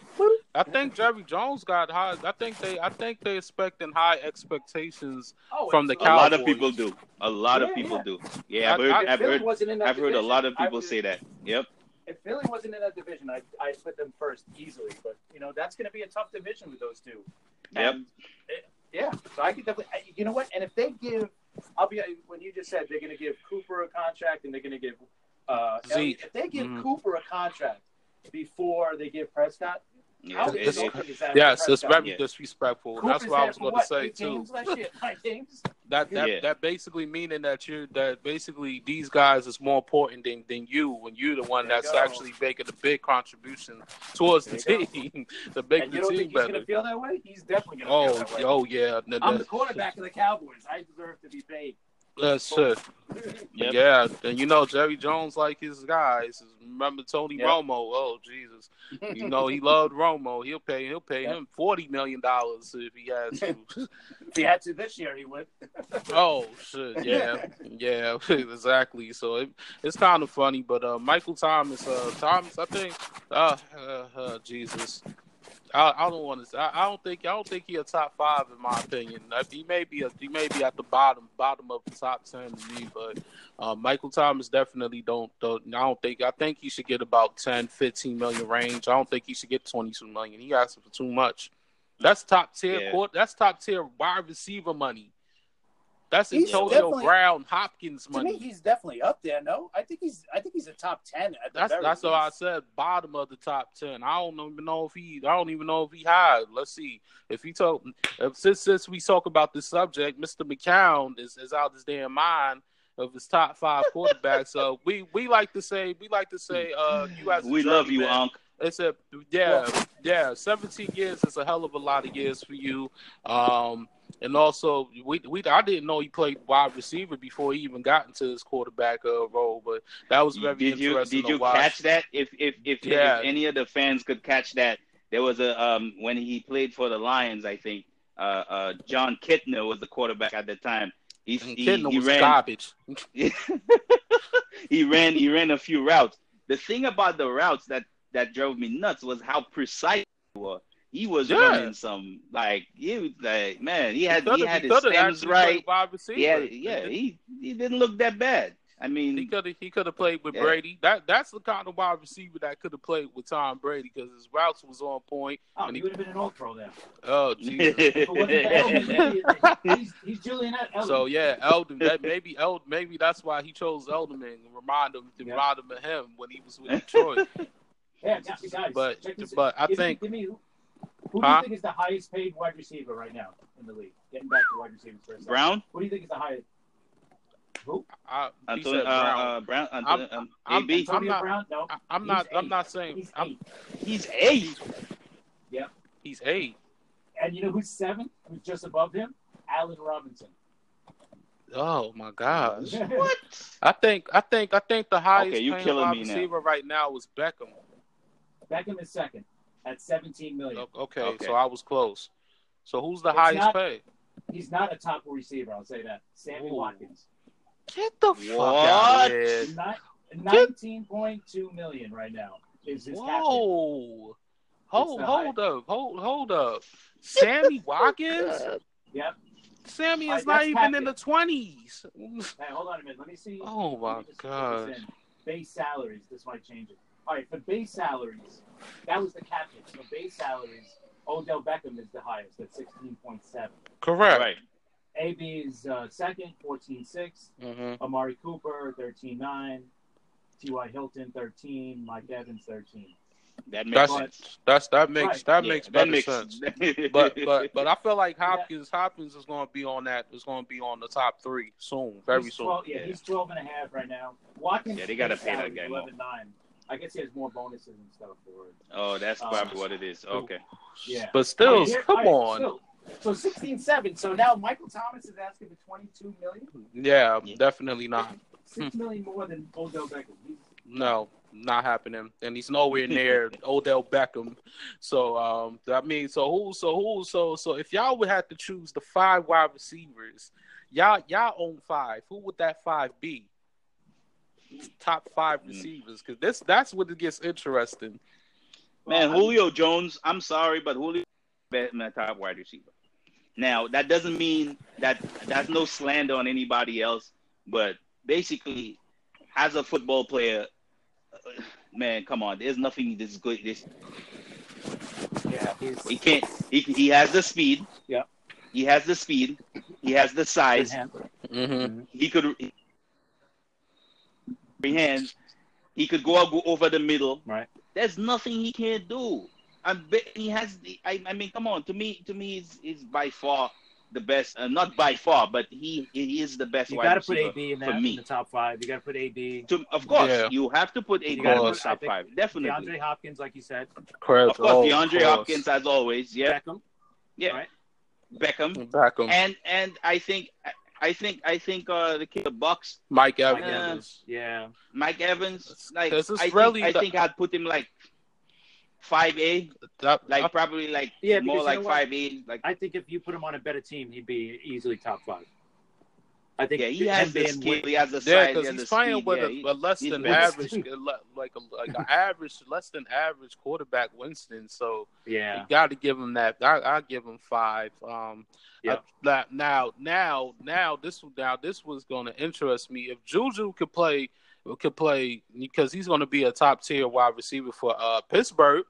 I think Jerry Jones got high. I think they. I think they expecting high expectations. oh, From the Cowboys. a lot of people do. A lot of people yeah. do. Yeah, I've heard. I, I've, heard. wasn't in that I've heard a lot of people would- say that. Yep. If Philly wasn't in that division, I I put them first easily. But you know that's going to be a tough division with those two. Yep. And, eh, yeah, so I could definitely. You know what? And if they give, I'll be when you just said they're going to give Cooper a contract and they're going to give uh, Elliott, Zeke. if they give Mhm. Cooper a contract before they give Prescott, Yeah. how It- It's- it- insulting is that? Yes, it's very Yeah. disrespectful. Cooper's That's what I was going to say too. games last year? Nine games. That that Yeah. that basically meaning that you that basically these guys is more important than, than you when you're the one There that's go. actually making a big contribution towards the There you team to make And the you don't team think he's going better. to feel that way? He's definitely going to Oh, feel that way. oh yeah, I'm the quarterback of the Cowboys. I deserve to be paid. That's it. Yep. Yeah, and you know Jerry Jones like his guys. Remember Tony Yep. Romo? Oh Jesus, you know he loved Romo. He'll pay. He'll pay Yep. him forty million dollars if he has to. if he had to this year, he would. oh shit, yeah, yeah, exactly. So it, it's kind of funny, but uh, Michael Thomas, uh, Thomas, I think, uh, uh, uh, Jesus, I, I don't want to. I, I don't think. I don't think he a top five in my opinion. He may be. A, he may be at the bottom, bottom of the top ten to me. But uh, Michael Thomas definitely don't, don't. I don't think. I think he should get about 10, 15 million range. I don't think he should get twenty two million. He asking for too much. That's top tier. Yeah. Court, that's top tier wide receiver money. That's He's Antonio Brown Hopkins To money. me, he's definitely up there. No, I think he's. I think he's a top ten. At the That's very that's what I said. Bottom of the top ten. I don't even know if he. I don't even know if he high. Let's see if he talk. If, since since we talk about this subject, Mister McCown is, is out his damn mind of his top five quarterbacks. so we we like to say we like to say uh you as We love you, journeyman. Unc. It's a yeah, yeah. Seventeen years is a hell of a lot of years for you. Um, and also we we I didn't know he played wide receiver before he even got into his quarterback uh, role, but that was very Did you did you watch. catch that? If if if, Yeah. if any of the fans could catch that, there was a um when he played for the Lions, I think. Uh, uh, Jon Kitna was the quarterback at the time. He And he, Kitna he was ran garbage. he ran he ran a few routes. The thing about the routes that that drove me nuts was how precise they were. He was Yeah. running some like he was like man, he had he, coulda- had his coulda stems right. played Wide receiver. Yeah, yeah, he he didn't look that bad. I mean, He could have he could have played with Yeah. Brady. That that's the kind of wide receiver that could have played with Tom Brady because his routes was on point. Oh, And he he- would have been an all pro there. Oh Jesus. But what the hell is he? he's, he's Julian Edelman. so yeah, Eldon. That maybe Eld maybe that's why he chose Edelman and remind him to Yeah. remind him of him when he was with Detroit. yeah, guys, guys, But- but I Give me- think- give me, who, who do Huh? you think is the highest paid wide receiver right now in the league? Getting back to wide receivers for a second. Brown, Who do you think is the highest? Who? I, he Antonio, said uh, Brown. uh, Brown, I'm- Antonio, um, I'm- AB. Antonio not- Brown? No. I, I'm not. I'm not saying. He's I'm, eight. He's eight. Yep. He's eight. And you know who's seventh? Who's just above him? Allen Robinson. Oh my gosh. What? I think. I think. I think the highest Okay, you paying killing wide me now. receiver right now is Beckham. Beckham is second at 17 million. Okay, Okay. so I was close. So who's the It's highest not- paid? He's not a top receiver, I'll say that. Sammy Ooh. Watkins. Get the fuck What? out of here. 19.2 million right now is his. Whoa. Hold, the hold up, hold, hold up. Sammy Watkins? Yep. Sammy is right, not that's even in the twenties. Hey, hold on a minute. Let me see. Oh, Let my me just put gosh. this in. Base salaries. This might change it. All right, for base salaries, that was the captain. So base salaries, Odell Beckham is the highest at 16.7. Correct. Right. AB is uh, second, 14.6. hmm Amari Cooper, 13.9. T.Y. Hilton, 13. Mike Evans, 13. That makes That's sense. that's that makes Right. that Yeah, makes that better makes sense. sense. But but but I feel like Hopkins Hopkins is going to be on that. Is going to be on the top three soon, very he's soon. 12, yeah, Yeah. he's 12 and a half right now. Watkins, Yeah, they gotta pay that salary is guy more. 11.9. I guess he has more bonuses and stuff for it. oh, that's Uh, probably what it is. Okay. Yeah. But still, All right, here- come all right, on. So, so 16.7. So now Michael Thomas is asking for 22 million. Yeah, Yeah. definitely not. Six million more than Odell Beckham. He's, No, not happening. And he's nowhere near Odell Beckham. So um I mean so who so who so so if y'all would have to choose the five wide receivers, y'all y'all own five. Who would that five be? Top five Mm. receivers. Cause this that's what it gets interesting. Man, Julio Jones, I'm sorry, but Julio is my top wide receiver. Now, that doesn't mean that that's no slander on anybody else, but basically, as a football player, uh, man, come on, there's nothing this good. This yeah, he's he can't. He he has the speed. Yeah. He has the speed. He has the size. Mm-hmm. He could free hands. He could go out, go over the middle. Right. There's nothing he can't do. I'm bet he has. The, I, I mean, come on. To me, to me, is is by far the best. Uh, not by far, but he he is the best You wide got to put receiver. AB in for that me. in the top five. You got to put AB. To, of course, Yeah. you have to put AB in the top five. Definitely. DeAndre Hopkins, like you said. Correct. Of course, Oh, DeAndre course. Hopkins, as always. Yeah, Beckham. yeah. Right. Beckham, Beckham. and and I think I think I think uh, the kid, the Bucs, Mike Mike Evans. Evans. Yeah. Mike Evans, like This is I think, really I the- think I'd put him like five A, That, like I- probably like Yeah, because more you like know five A, like I think if you put him on a better team, he'd be easily top five. I think Yeah, he him has the being skill. with- He has the Yeah, size. he because has he's the playing speed. with yeah, a, he- a less he's than with- average, like a like an average, less than average quarterback Winston. So Yeah. you got to give him that. I I give him five. Um, Yeah. I- now now now now this now this was going to interest me if Juju could play could play because he's going to be a top tier wide receiver for uh Pittsburgh.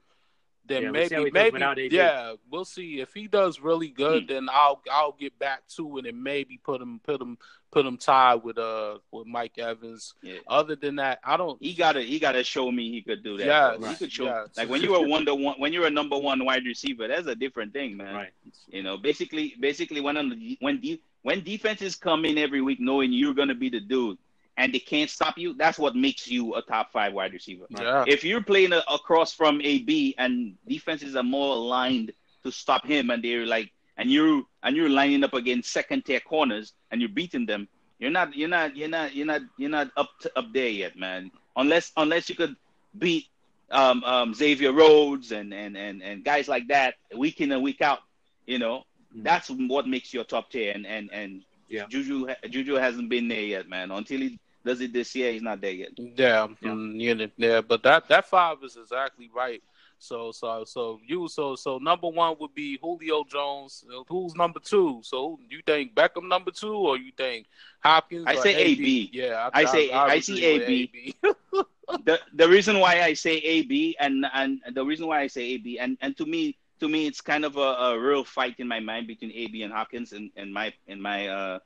Then Yeah, we'll maybe maybe yeah we'll see if he does really good. Hmm. Then I'll I'll get back to it and maybe put him put him put him tied with uh with Mike Evans. Yeah. Other than that, I don't. He gotta he gotta show me he could do that. Yes, bro. he could show yes. like when you're a one to one when you're a number one wide receiver, that's a different thing, man. Right. You know, basically basically when on the, when de- when defenses come in every week knowing you're gonna be the dude and they can't stop you, that's what makes you a top five wide receiver. Yeah. If you're playing a, across from AB and defenses are more aligned to stop him, and they're like, and you and you're lining up against second tier corners and you're beating them, you're not you're not you're not you're not you're not up to, up there yet, man. Unless unless you could beat um, um, Xavier Rhodes and, and and and guys like that week in and week out, you know, Mm. that's what makes you a top tier. And and and Yeah. Juju Juju hasn't been there yet, man. Until he does it this year, he's not there yet. Yeah, Yeah. mm, yeah, yeah, but that that five is exactly right. So so so you so so number one would be Julio Jones. Uh, Who's number two? So you think Beckham number two, or you think Hopkins? I say AB? Yeah, I say- I would see AB. the the reason why I say AB and and the reason why I say AB and and to me to me it's kind of a, a real fight in my mind between AB and Hopkins in, in my in my uh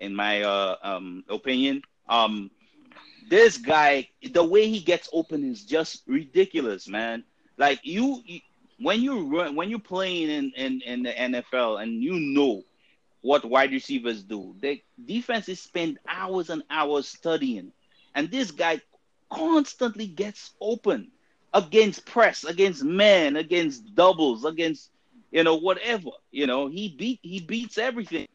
in my uh um opinion. Um this guy the way he gets open is just ridiculous, man. Like you, you when you run when you're playing in, in, in the NFL and you know what wide receivers do, they defenses spend hours and hours studying. And this guy constantly gets open against press, against men, against doubles, against you know whatever. You know he beat he beats everything.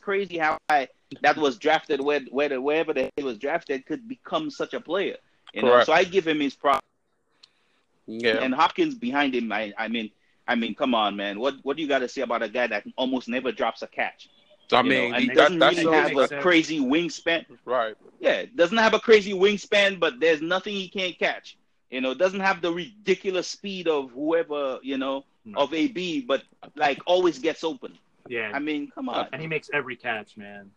Crazy how I that was drafted where where wherever the hell he was drafted could become such a player. You know, Correct. so I give him his props. Yeah, And Hopkins behind him. I I mean I mean come on man, what what do you got to say about a guy that almost never drops a catch? I You mean know, he, and that, doesn't that really have a sense. crazy wingspan. right. Yeah, doesn't have a crazy wingspan, but there's nothing he can't catch. You know, doesn't have the ridiculous speed of whoever, you know, No. of AB, but like always gets open. Yeah. I mean, come on. and he makes every catch, man.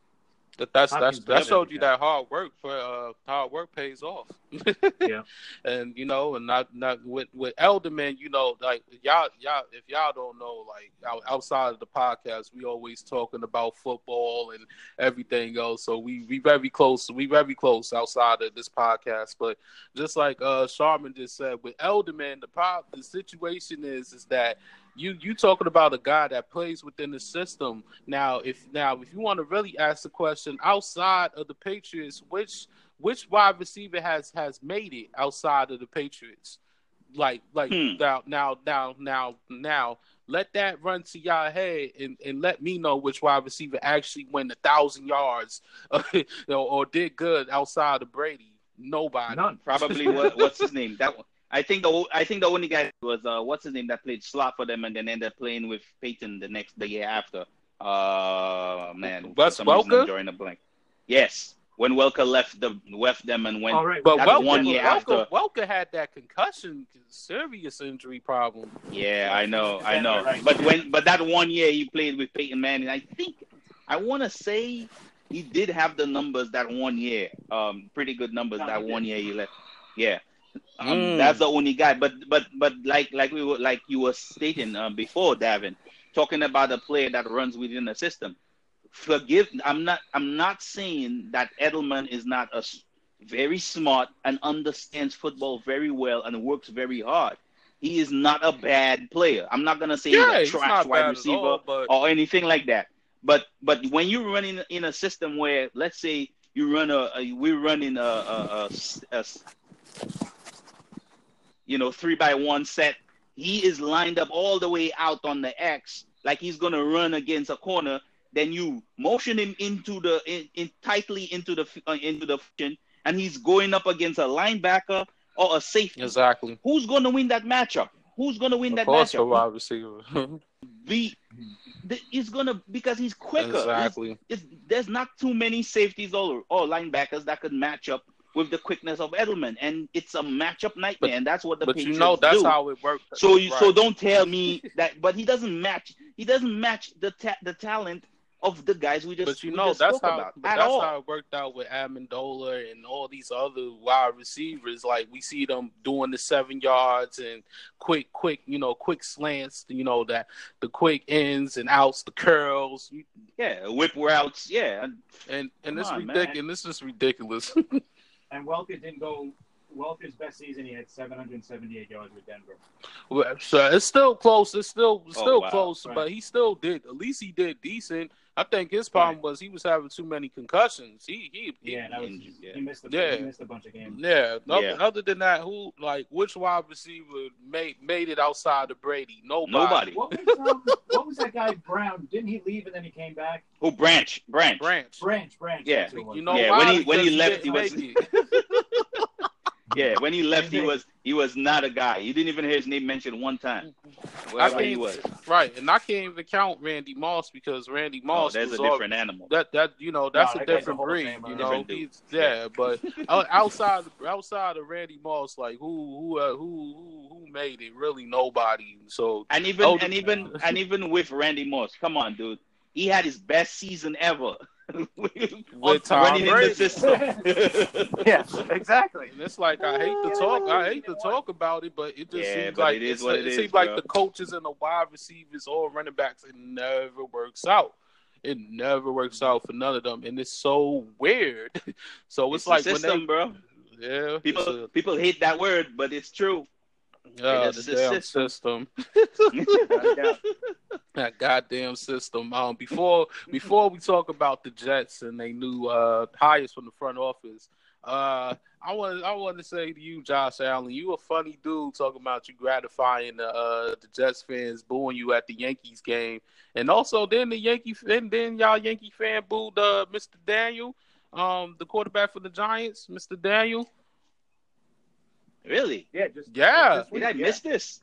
That that's that's Hopkins that showed you everything. that hard work for uh hard work pays off. Yeah. And you know, and not not with with Edelman, you know, like y'all y'all if y'all don't know, like outside of the podcast, we always talking about football and everything else. So we we very close. We very close outside of this podcast. But just like uh Sharman just said, with Edelman, the problem the situation is is that you you talking about a guy that plays within the system. Now, if now if you want to really ask the question outside of the Patriots, which which wide receiver has has made it outside of the Patriots? Like like Hmm. now now now now now let that run to y'all head and, and let me know which wide receiver actually went a thousand yards you know, or did good outside of Brady. Nobody. None. Probably what, what's his name? That one. I think the I think the only guy was uh what's his name that played slot for them and then ended up playing with Peyton the next the year after. Uh man, Wes for some reason I'm Welker? drawing a blank. Yes, when Welker left the left them and went All right. But That Welker, one year Welker, after. Welker had that concussion, serious injury problem. Yeah, I know, I know. right. But when but that one year he played with Peyton Manning, I think I want to say he did have the numbers that one year. Um, pretty good numbers No, that one year he left. Yeah. Um, Mm. That's the only guy. But but but like like we were like you were stating um, before, Davin, talking about a player that runs within the system. Forgive, I'm not I'm not saying that Edelman is not a very smart and understands football very well and works very hard. He is not a bad player. I'm not gonna say Yeah, he's a trash wide receiver all, but or anything like that. But but when you're running in a system where, let's say, you run a, a we're running a, a, a s- a s- you know three by one set, he is lined up all the way out on the X like he's gonna run against a corner. Then you motion him into the in, in tightly into the uh, into the function, and he's going up against a linebacker or a safety. exactly. Who's gonna win that matchup? who's gonna win Of that course, matchup? wide receiver. The, the he's gonna because he's quicker. Exactly. it's, there's not too many safeties or, or linebackers that could match up with the quickness of Edelman, and it's a matchup nightmare, But- and that's what the But you know that's do. how it works. so you, so don't tell me that, but he doesn't match. He doesn't match the ta- the talent of the guys we just. But you know that's spoke how about that's all. how it worked out with Amendola and all these other wide receivers. Like we see them doing the seven yards and quick, quick, you know, quick slants. You know that the quick ins and outs, the curls, yeah, whip routes. Yeah, and and Come it's on, ridiculous. man. And this is ridiculous. And Welker didn't go. Welker's best season, he had 778 yards with Denver. Well, so it's still close. It's still it's Oh, still wow. close, Right. but he still did. At least he did decent. I think his problem was he was having too many concussions. He he, he Yeah, that was Injured, yeah. he missed a, Yeah. he missed a bunch of games. Yeah. Other, Yeah. other than that, who like which wide receiver made made it outside of Brady? Nobody. nobody. What was um, what was that guy Brown? Didn't he leave and then he came back? Oh, Branch, Branch. Branch. Branch, Branch. Yeah. that's who it was. You know Yeah, why? when he- when he left, he didn't was- make it. Yeah, when he left, he was he was not a guy. You didn't even hear his name mentioned one time. I Wherever he was. right, and I can't even count Randy Moss because Randy Oh, Moss there's was a all- different animal. that that you know that's No, a that different breed. Famer. You know, Different he's yeah, but outside outside of Randy Moss, like who who uh, who who who made it? Really nobody. So And even Oh, and even and even with Randy Moss, come on, dude, he had his best season ever With Tom running Brady. the system. yeah, exactly. And it's like I hate to talk. I hate to talk about it, but it just Yeah, seems like it is what it, it is, seems like bro. the coaches and the wide receivers or running backs, it never works out. It never works out for none of them, and it's so weird. so it's, It's like the system, when bro. yeah, People a- people hate that word, but it's true. Yeah, the the damn system. system. that goddamn system. Um, before before we talk about the Jets and they new uh hires from the front office, uh, I want I want to say to you, Josh Allen, you a funny dude talking about you gratifying the uh the Jets fans booing you at the Yankees game, and also then the Yankee then then y'all Yankee fan booed uh Mr. Daniel, um the quarterback for the Giants, Mr. Daniel. Really? Yeah, just Yeah. just this Did I week, yeah. miss this?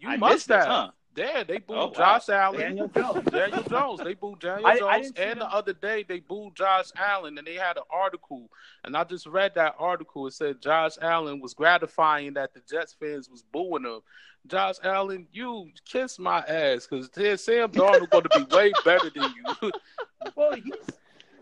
You I must missed this, huh? Yeah, they oh, booed Oh, wow. Josh Allen. Daniel Jones. Daniel Jones. They booed Daniel I- I Jones. didn't and the other day they booed Josh Allen and they had an article. And I just read that article. It said Josh Allen was gratifying that the Jets fans was booing him. Josh Allen, you kiss my ass because Sam Darnold going to be way better than you. Well, he's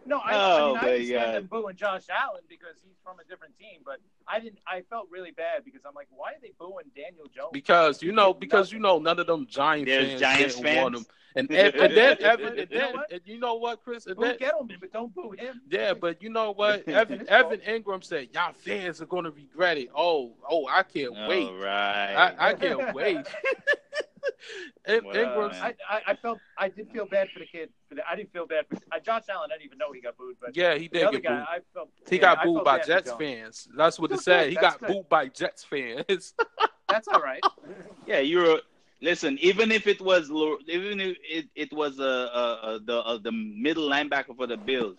no. I, Oh, I mean, I understand God. them booing Josh Allen because he's from a different team, but I didn't. I felt really bad because I'm like, why are they booing Daniel Jones? because you know, because you know, none of them Giant There's fans Giants didn't want him. And, and, and then Evan, and You know then what? and you know what, Chris? And boo then, Gettleman, but don't boo him. Yeah, but you know what? Evan Evan Engram said, "Y'all fans are gonna regret it." Oh, oh, I can't wait. All right. I, I can't wait. In- Wow, Engram's, man. I, I, I felt I did feel bad for the kid. For the, I didn't feel bad for uh, Josh Allen. I didn't even know he got booed, but yeah, he the did other get guy, booed. I felt He yeah, got I booed felt by Jets fans. That's what it That's said. He got good. booed by Jets fans. That's all right. Yeah, you're. A, listen, even if it was, even if it, it was a, a, a the uh, the middle linebacker for the Bills,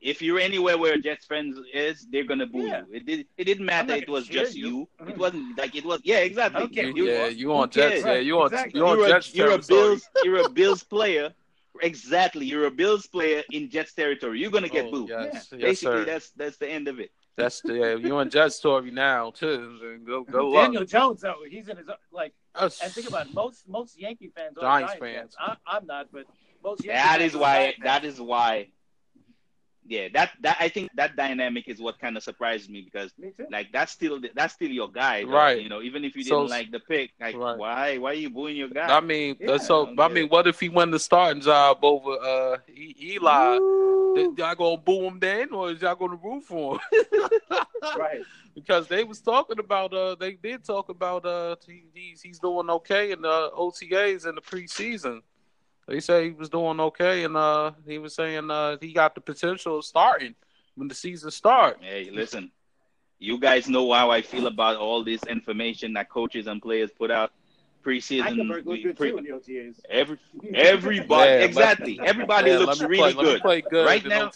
if you're anywhere where Jets fans is, they're gonna boo Yeah. you. It did. It didn't matter. It was just you. you. Mhm. It wasn't like it was. Yeah, exactly. Okay, You- yeah, you on Jets? cares? Yeah, you on Exactly. you on you're a, Jets you're a. Bills. You're a Bills player. Exactly. You're a Bills player in Jets territory. You're gonna get Oh, booed. yes, yes, Basically, sir. that's that's the end of it. That's the yeah, you on Jets story now too. Go go luck. Daniel Jones, though, he's in his like. Us- And think about it, most most Yankee fans are Giants Giants, fans. fans. I, I'm not, but most Yankee That fans is why. Giants That fans. is why. Yeah, that that I think that dynamic is what kind of surprised me because Me too. like that's still that's still your guy, though, Right. You know, even if you didn't like the pick, like Right. why why are you booing your guy? I mean, Yeah, so I I mean, what if he won the starting job over uh E- Eli? Ooh. Th- Y'all gonna boo him then, or is y'all gonna root for him? right. because they was talking about uh they did talk about uh he, he's he's doing okay in the OTAs in the preseason. They say he was doing okay, and uh he was saying uh he got the potential of starting when the season start. Hey, listen, you guys know how I feel about all this information that coaches and players put out preseason. Hackenberg we- good pre- too in the OTAs. every everybody Yeah, let- exactly. Everybody Yeah, looks let me really play, Let me good. play good Right now-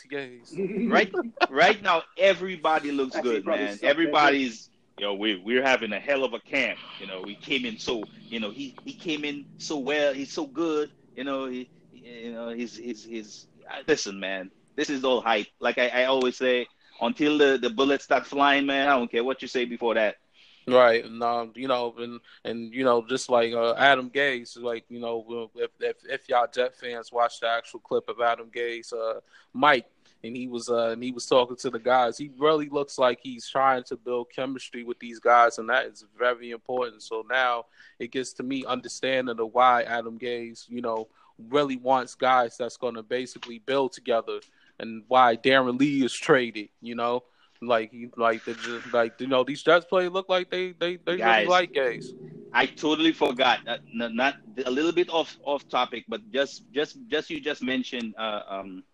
Right right now, everybody looks good, man. suck, Everybody's yo, we we're having a hell of a camp. You know, we came in so, you know, he he came in so well. He's so good. You know, he, you know, he's he's he's. Listen, man, this is all hype. Like I, I always say, until the the bullets start flying, man, I don't care what you say before that. Right, and um, you know, and and you know, just like uh, Adam Gase, like you know, if, if if y'all Jet fans watch the actual clip of Adam Gase, uh, Mike, and he was uh, and he was talking to the guys. He really looks like he's trying to build chemistry with these guys, and that is very important. So now it gets to me understanding of why Adam Gase, you know, really wants guys that's going to basically build together, and why Darron Lee is traded. You know like he like the just like you know these Jets play look like they they they Guys, really like Gase. I totally forgot. Uh, not a little bit off off topic, but just just just you just mentioned uh, um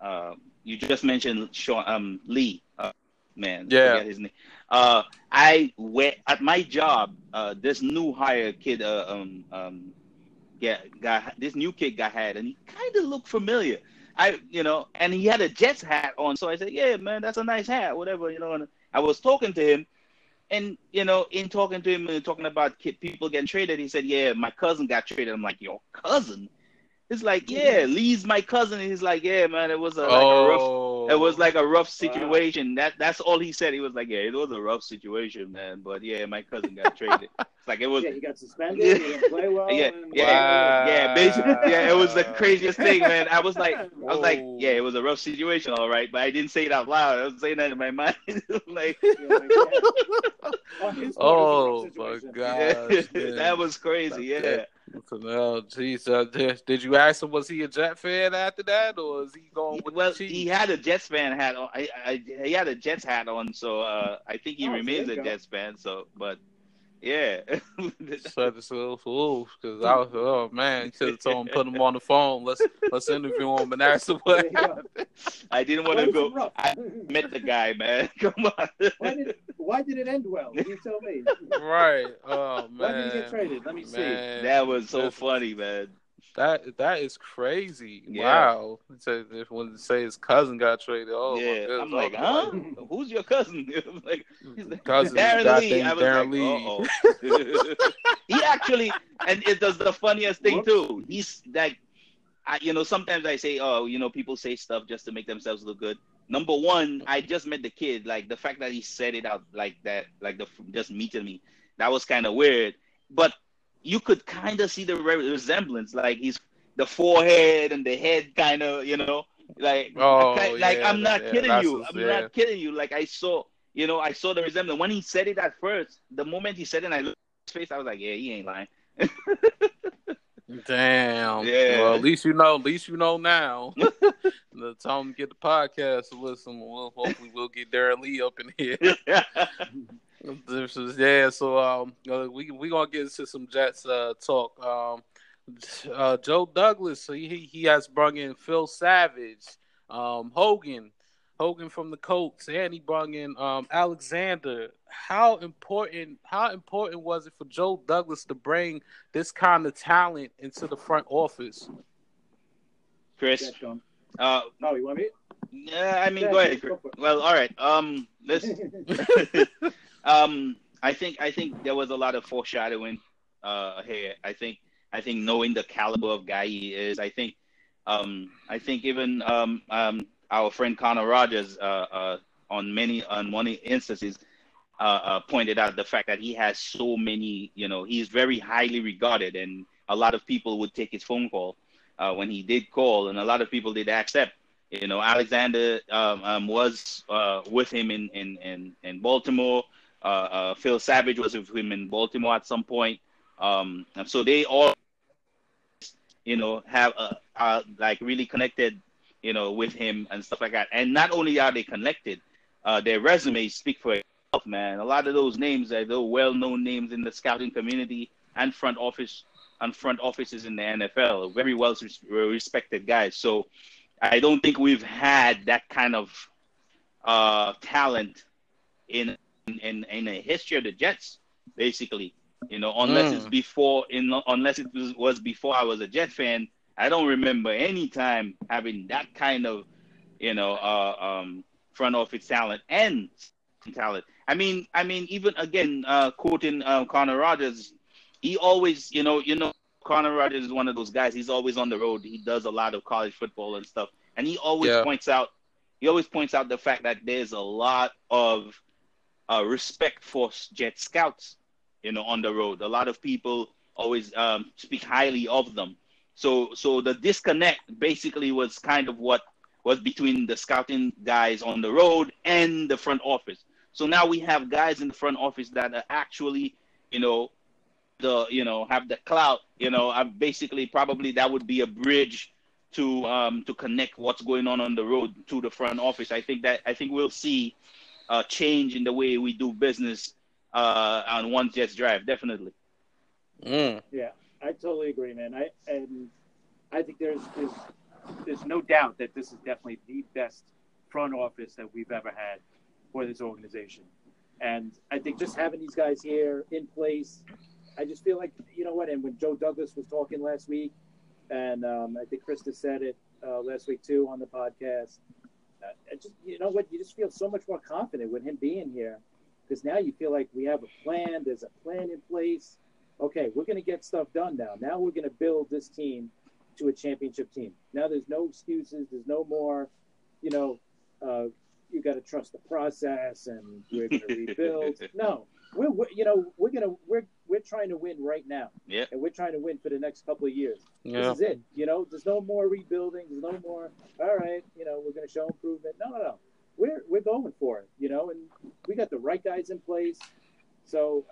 uh you just mentioned Sean um Lee uh, man yeah his name. Uh, I went at my job. Uh, this new hire kid uh, um um yeah got this new kid got had and he kind of looked familiar. I, you know, and he had a Jets hat on. So I said, yeah, man, that's a nice hat, whatever, you know. And I was talking to him, and you know, in talking to him and talking about people getting traded, he said, yeah, my cousin got traded. I'm like, your cousin? It's like, yeah, Lee's my cousin. And he's like, yeah, man, it was a, like oh. a rough, it oh. was like a rough situation. Wow. That that's all he said. He was like, yeah, it was a rough situation, man. But yeah, my cousin got traded. It's like it was. Yeah, he got suspended. Yeah, he didn't play well. Yeah, yeah, wow. yeah, basically, yeah. It was the craziest thing, man. I was like, I was like, yeah, it was a rough situation, all right. But I didn't say it out loud. I was saying that in my mind, like. oh my god, that was crazy. Yeah. Well, geez, uh, did you ask him was he a Jet fan after that, or is he going with well, he had a Jets fan hat on. I, I, he had a Jets hat on, so uh, I think he oh, remains a Jets fan. So, but yeah. Shut this because I was like, oh man, you should have told him put him on the phone. Let's let's interview him and ask him what happened. I didn't want to go. I met the guy, man. Come on. Why did why did it end well? You tell me? Right. Oh man. Why did he get traded? Let me man. see. That was so That's, funny, man. That that is crazy. Yeah. Wow. So if when to say his cousin got traded, oh yeah. I'm like, oh, huh? Who's your cousin? like, like cousin Darron Lee. I was Darron like, Lee. he actually, and it does the funniest thing Whoops. too. He's like, I, you know, sometimes I say, oh, you know, people say stuff just to make themselves look good. Number one, I just met the kid. Like the fact that he said it out like that, like the just meeting me, that was kind of weird. But you could kind of see the resemblance, like he's the forehead and the head, kind of, you know, like, oh, like yeah, I'm not yeah, kidding you. I'm yeah. not kidding you. Like I saw, you know, I saw the resemblance when he said it at first. The moment he said it, and I looked at his face, I was like, yeah, he ain't lying. Damn. Yeah. Well, at least you know. At least you know now. the time to get the podcast to listen. Well, hopefully we'll get Darron Lee up in here. This is yeah. So um, uh, we we gonna get into some Jets uh, talk. Um, uh, Joe Douglas, so he he has brought in Phil Savage, um, Hogan, Hogan from the Colts, and he brought in um, Alexander. How important? How important was it for Joe Douglas to bring this kind of talent into the front office? Chris, uh, no, you want me? Yeah, I mean, yeah, go ahead. Go well, all right. Um, listen. Um, I think I think there was a lot of foreshadowing uh, here. I think I think knowing the caliber of guy he is, I think um, I think even um, um, our friend Connor Rogers uh, uh, on many on many instances uh, uh, pointed out the fact that he has so many. You know, he's very highly regarded, and a lot of people would take his phone call uh, when he did call, and a lot of people did accept. You know, Alexander um, um, was with him in in in, in Baltimore. Uh, uh, Phil Savage was with him in Baltimore at some point. Um, and so they all, you know, have are like really connected, you know, with him and stuff like that. And not only are they connected, uh, their resumes speak for itself, man. A lot of those names are the well-known names in the scouting community and front office and front offices in the NFL. Very well respected guys. So I don't think we've had that kind of uh, talent in in in the history of the Jets, basically. You know, unless mm. it's before in unless it was, was before I was a Jet fan, I don't remember any time having that kind of, you know, uh, um, front office talent and talent. I mean, I mean, even again, uh, quoting um, Connor Rogers, he always, you know, you know, Connor Rogers is one of those guys. He's always on the road. He does a lot of college football and stuff, and he always Yeah. points out, he always points out the fact that there's a lot of uh, respect for Jet Scouts, you know, on the road. A lot of people always um, speak highly of them. So, so the disconnect basically was kind of what was between the scouting guys on the road and the front office. So now we have guys in the front office that are actually, you know, the you know have the clout. You know, I'm basically probably that would be a bridge to um to connect what's going on on the road to the front office. I think that I think we'll see a change in the way we do business uh on One Jets Drive. Definitely. Mm. Yeah, I totally agree, man. I and I think there's there's there's no doubt that this is definitely the best front office that we've ever had for this organization. And I think just having these guys here in place, I just feel like you know what. And when Joe Douglas was talking last week, and um, I think Krista said it uh, last week too on the podcast. I just you know what, you just feel so much more confident with him being here because now you feel like we have a plan. There's a plan in place okay, we're going to get stuff done now. Now we're going to build this team to a championship team. Now there's no excuses. There's no more, you know, uh, you got to trust the process and we're going to rebuild. No, we're, we're, you know, we're to, we're, we're trying to win right now. Yeah. And we're trying to win for the next couple of years. Yeah. This is it. You know, there's no more rebuilding. There's no more, all right, you know, we're going to show improvement. No, no, no. We're, we're going for it, you know, and we got the right guys in place. So,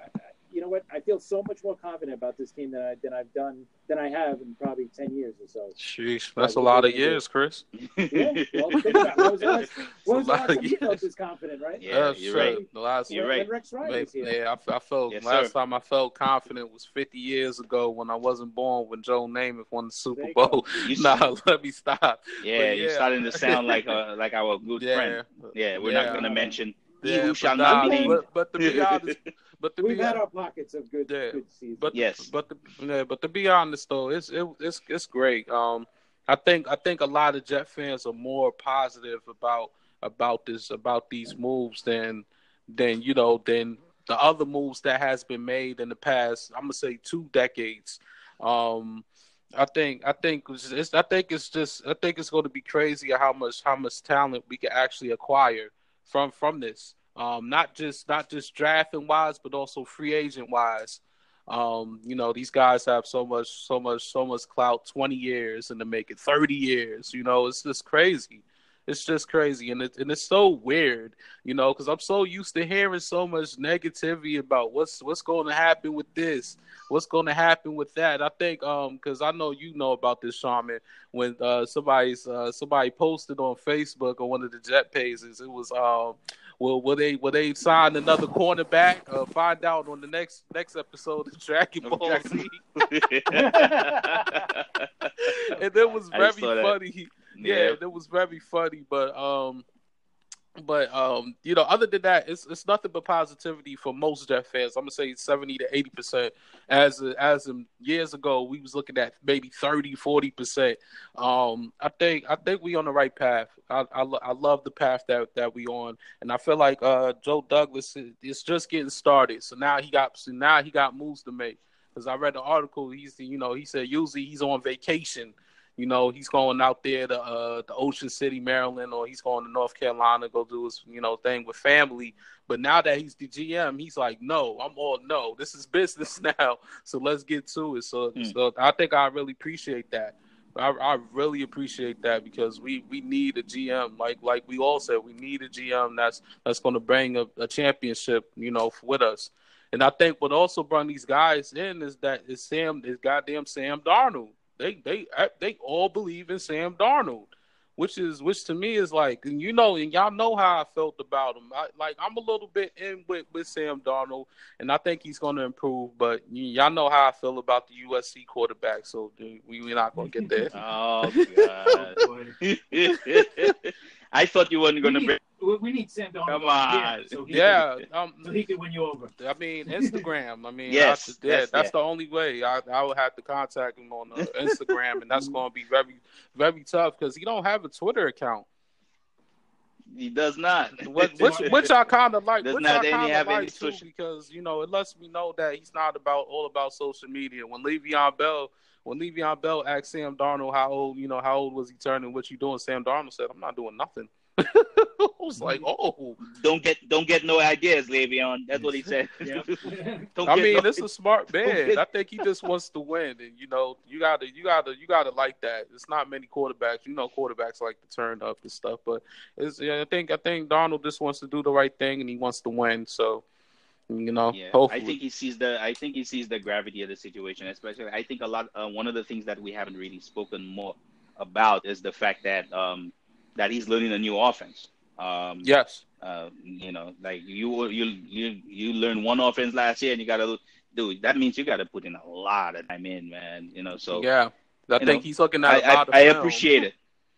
you know what? I feel so much more confident about this team than I than I've done than I have in probably ten years or so. Sheesh, that's a lot of years, Chris. Yeah. Well, think about it. Was the last, when was the a lot last of time you felt this confident, right? Yeah, That's you're true. right. The last You're right. Rex Ryan Maybe, here. yeah, I, I felt Yes, last sir. time I felt confident was 50 years ago when I wasn't born when Joe Namath won the Super you Bowl. You nah, let me stop. Yeah, But you're starting to sound like uh, like our good Yeah, friend. Yeah, we're Yeah. not gonna mention yeah, but shall nah, not be named. But, but to be honest, but to We've be had our pockets of good, Yeah. good seasons. But Yes. but to, yeah, but to be honest though, it's it, it's it's great. Um, I think I think a lot of Jet fans are more positive about about this about these moves than than you know than the other moves that has been made in the past. I'm gonna say two decades. Um, I think I think it's, it's I think it's just I think it's going to be crazy how much how much talent we can actually acquire from from this. Um, not just not just drafting wise, but also free agent wise. Um, you know, these guys have so much, so much, so much clout. Twenty years and to make it thirty years. You know, it's just crazy. It's just crazy, and it, and it's so weird. You know, because I'm so used to hearing so much negativity about what's what's going to happen with this, what's going to happen with that. I think, um, because I know you know about this, Shaman. When uh somebody's uh somebody posted on Facebook on one of the Jet pages, it was um. Will will they will they sign another cornerback? Uh, find out on the next next episode of Dragon Ball Z. and it was very that. funny. Yeah, it was very funny, but um, but um, you know, other than that, it's it's nothing but positivity for most Jet fans. I'm gonna say 70 to 80 percent. As as years ago, we was looking at maybe 30, 40 percent. Um, I think I think we on the right path. I I, I love the path that that we on, and I feel like uh Joe Douglas is, is just getting started. So now he got so now he got moves to make. Because I read the article, he's you know he said usually he's on vacation. You know he's going out there to uh, the Ocean City, Maryland, or he's going to North Carolina go do his you know thing with family. But now that he's the GM, he's like, no, I'm all no. This is business now, so let's get to it. So, Hmm. so I think I really appreciate that. I, I really appreciate that because we, we need a GM like like we all said we need a GM that's that's going to bring a, a championship you know with us. And I think what also brought these guys in is that is Sam is goddamn Sam Darnold. They they they all believe in Sam Darnold, which is which to me is like and you know and y'all know how I felt about him. I, like I'm a little bit in with with Sam Darnold, and I think he's going to improve. But y- y'all know how I feel about the USC quarterback, so we we're not going to get there. Oh god. I thought you weren't gonna we, bring. Need, we- we need Sam Darnold. Come on, on. so he Yeah, can, um, so he can win you over. I mean Instagram. I mean, Yes, I, yeah, yes, that's yeah. the only way. I I would have to contact him on uh, Instagram, and that's going to be very very tough because he don't have a Twitter account. He does not. which, which, which I kind of like. Does which not I any kind have of any like too, social- because you know it lets me know that he's not about all about social media. When Le'Veon Bell, when Le'Veon Bell asked Sam Darnold how old, you know, how old was he turning? What you doing? Sam Darnold said, "I'm not doing nothing." I was like, "Oh, Don't get don't get no ideas, Le'Veon. That's what he said. Yep. don't I get mean, no- it's a smart man. get- I think he just wants to win, and you know, you gotta, you gotta, you gotta like that. It's not many quarterbacks. You know, quarterbacks like to turn up and stuff, but it's. Yeah, I think, I think Darnold just wants to do the right thing, and he wants to win. So, you know, Yeah, hopefully, I think he sees the I think he sees the gravity of the situation. Especially, I think a lot. Uh, one of the things that we haven't really spoken more about is the fact that um that he's learning a new offense. Um, yes, uh, you know, like you you you you learned one offense last year, and you got to do that means you got to put in a lot of time in, man. You know, so yeah. I think know, he's looking at a I, lot of I film. appreciate it.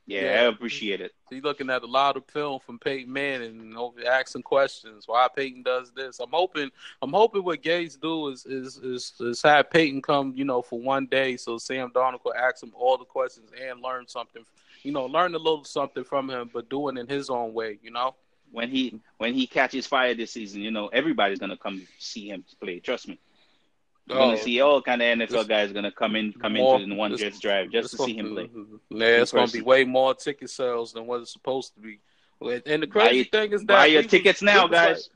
Yeah, Yeah. I appreciate it. He's looking at a lot of film from Peyton Manning and over asking questions why Peyton does this. I'm hoping I'm hoping what Gase do is is is, is have Peyton come, you know, for one day so Sam Darnold could ask him all the questions and learn something you know, learn a little something from him, but do it in his own way, you know? When he when he catches fire this season, you know, everybody's gonna come see him play. Trust me. You're Oh, gonna see all kind of NFL this- guys gonna come in come more- into one this- Jets drive just it's to see him gonna- play. Mm-hmm. Yeah, it's going to be way more ticket sales than what it's supposed to be. And the crazy Buy- thing is that Buy your we tickets now, was like- guys.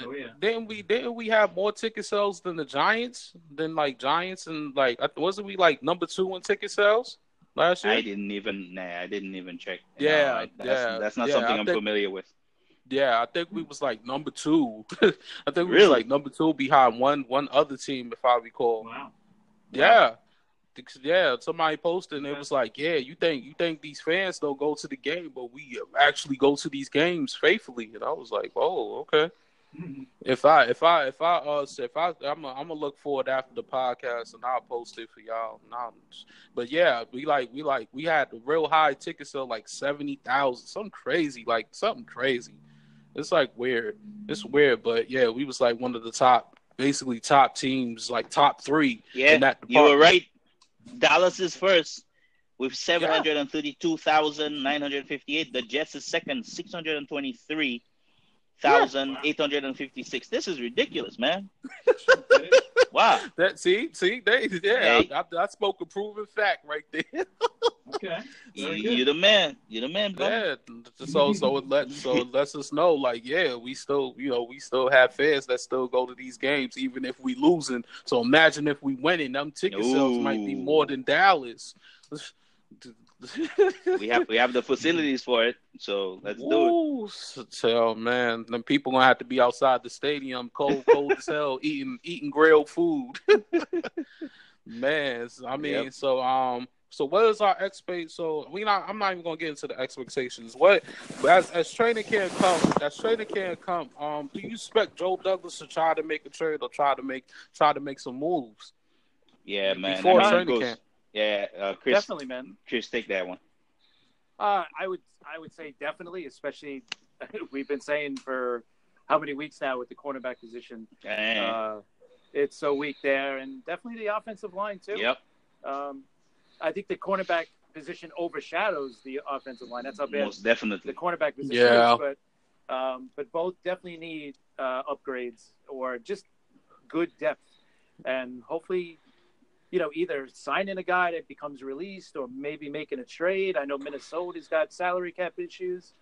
Oh, yeah. Didn't we? Didn't we have more ticket sales than the Giants? Than like Giants and like wasn't we like number two in ticket sales last year? I didn't even nah, I didn't even check. Yeah, I- that's, yeah, that's not yeah, something I I'm think- familiar with. Yeah, I think we was like number two. I think we Really? was like number two behind one one other team, if I recall. Wow. Yeah. Yeah, somebody posted and it was like, yeah, you think you think these fans don't go to the game, but we actually go to these games faithfully, and I was like, oh, okay. If I if I if I uh if I I'm a, I'm gonna look forward after the podcast and I'll post it for y'all. But yeah, we like we like we had the real high ticket sale like seventy thousand, something crazy, like something crazy. It's like weird. It's weird, but yeah, we was like one of the top, basically top teams, like top three Yeah, in that you were right. Dallas is first with seven hundred and thirty-two thousand nine hundred fifty-eight. The Jets is second, six hundred and twenty-three thousand eight hundred and fifty-six. This is ridiculous, man. Wow. That see, see, they yeah, Hey. I, I, I spoke a proven fact right there. Okay. You, you're the man. You're the man, bro. Yeah, so so it let so it lets us know like yeah, we still you know we still have fans that still go to these games even if we losing. So imagine if we winning, them ticket sales might be more than Dallas. We have we have the facilities for it, so let's do it. So, man, the people gonna have to be outside the stadium, cold, cold as hell, eating eating grilled food. man, so, I mean, Yep. so um, so what is our expect? So we not. I'm not even gonna get into the expectations. What as as training camp come, as training camp come, um, do you expect Joe Douglas to try to make a trade or try to make try to make some moves Yeah, man. before training goes- camp? Yeah, uh, Chris. Definitely, man. Chris, take that one. Uh, I would I would say definitely, especially we've been saying for how many weeks now with the cornerback position. Uh, it's so weak there, and definitely the offensive line too. yep. Um, I think the cornerback position overshadows the offensive line. That's how bad Most definitely the cornerback position Yeah. is. But um, but both definitely need uh, upgrades or just good depth, and hopefully. You know, either signing a guy that becomes released, or maybe making a trade. I know Minnesota's got salary cap issues,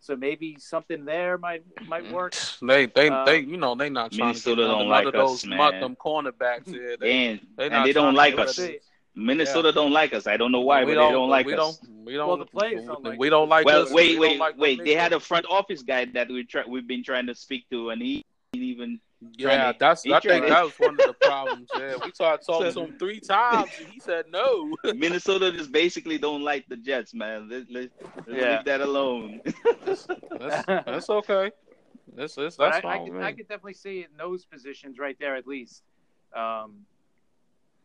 so maybe something there might might work. They they Uh, they you know they not trying to get Minnesota none, don't like of those man. them cornerbacks. Yeah, they, And, they and they don't like us. rid of- Minnesota don't like us. I don't know why, we but they don't like we us. Don't, we don't. Well, the players don't like we don't like. well, us, wait, we wait, like wait. They had a front office guy that we try, we've been trying to speak to, and he didn't even. Yeah, that's. he I think to- that was one of the problems. Yeah, we tried talking to him three times, and he said no. Minnesota just basically don't like the Jets, man. Let, let, let's Yeah. leave that alone. that's, that's okay. That's that's, But that's I, I, fine could, with I me. could definitely see in those positions right there at least um,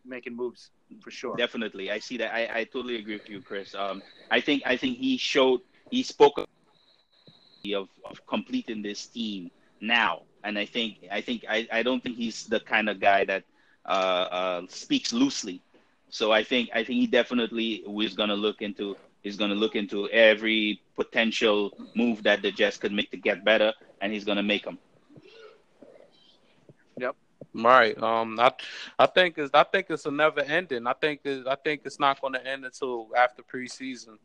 making moves for sure. Definitely, I see that. I, I totally agree with you, Chris. Um, I think I think he showed he spoke of of completing this team now, and I think I think I, I don't think he's the kind of guy that uh, uh, speaks loosely. So I think I think he definitely is gonna look into He's going to look into every potential move that the Jets could make to get better, and he's going to make them. Yep, right. Um. I I think it's I think it's a never ending. I think it, I think it's not going to end until after preseason.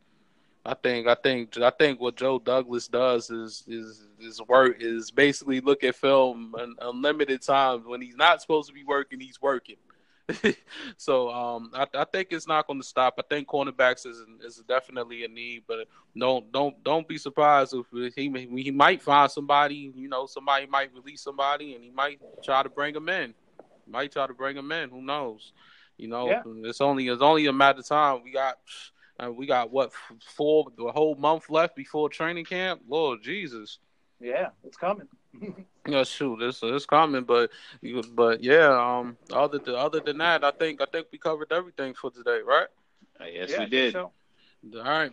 I think I think I think what Joe Douglas does is is is work is basically look at film an unlimited times when he's not supposed to be working, he's working. so um, I, I think it's not going to stop. I think cornerbacks is is definitely a need, but don't don't don't be surprised if he he might find somebody. You know, somebody might release somebody, and he might try to bring him in. Might try to bring him in. Who knows? You know, yeah. it's only it's only a matter of time. We got uh, we got what four the whole month left before training camp. Lord Jesus. Yeah, it's coming. yeah, shoot, it's it's coming, but but yeah, um, other than other than that, I think I think we covered everything for today, right? Uh, yes, yeah, we did. So. All right.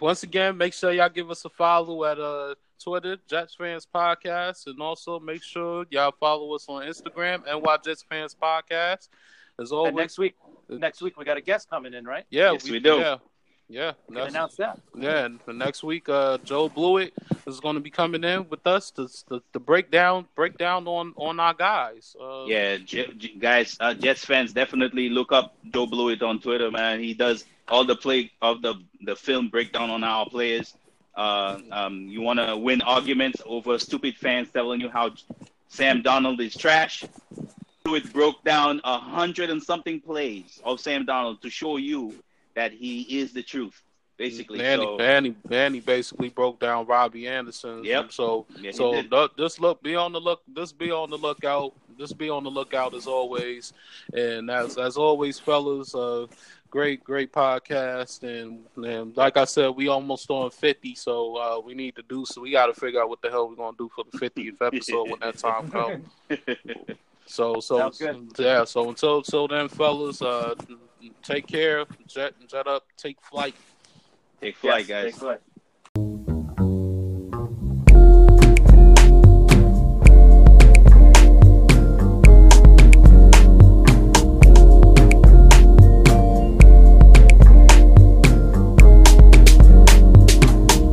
Once again, make sure y'all give us a follow at uh Twitter, Jets Fans Podcast, and also make sure y'all follow us on Instagram, NY Jets Fans Podcast. As always, and next week, next week we got a guest coming in, right? Yeah, yes, we, we do. Yeah, yeah, we announce that. Yeah, and for next week, uh, Joe Blewett is going to be coming in with us to to, to break down on on our guys. Uh, yeah, J- J- guys, uh, Jets fans definitely look up Joe Blewett on Twitter, man. He does all the play of the the film breakdown on our players. Uh, um, you want to win arguments over stupid fans telling you how Sam Darnold is trash. Blewett broke down a hundred and something plays of Sam Darnold to show you that he is the truth, basically. And, so, he, and, he, and he basically broke down Robbie Anderson. Yep. So yeah, so th- this look be on the look. This be on the lookout. This be on the lookout as always. And as as always, fellas. Uh, great, great podcast, and, and like I said, we almost on fifty, so uh, we need to do so. We got to figure out what the hell we're gonna do for the fiftieth episode when that time comes. so, so yeah. So until until then, fellas, uh, take care. Jet jet up. Take flight. Take flight, yes, guys. Take flight.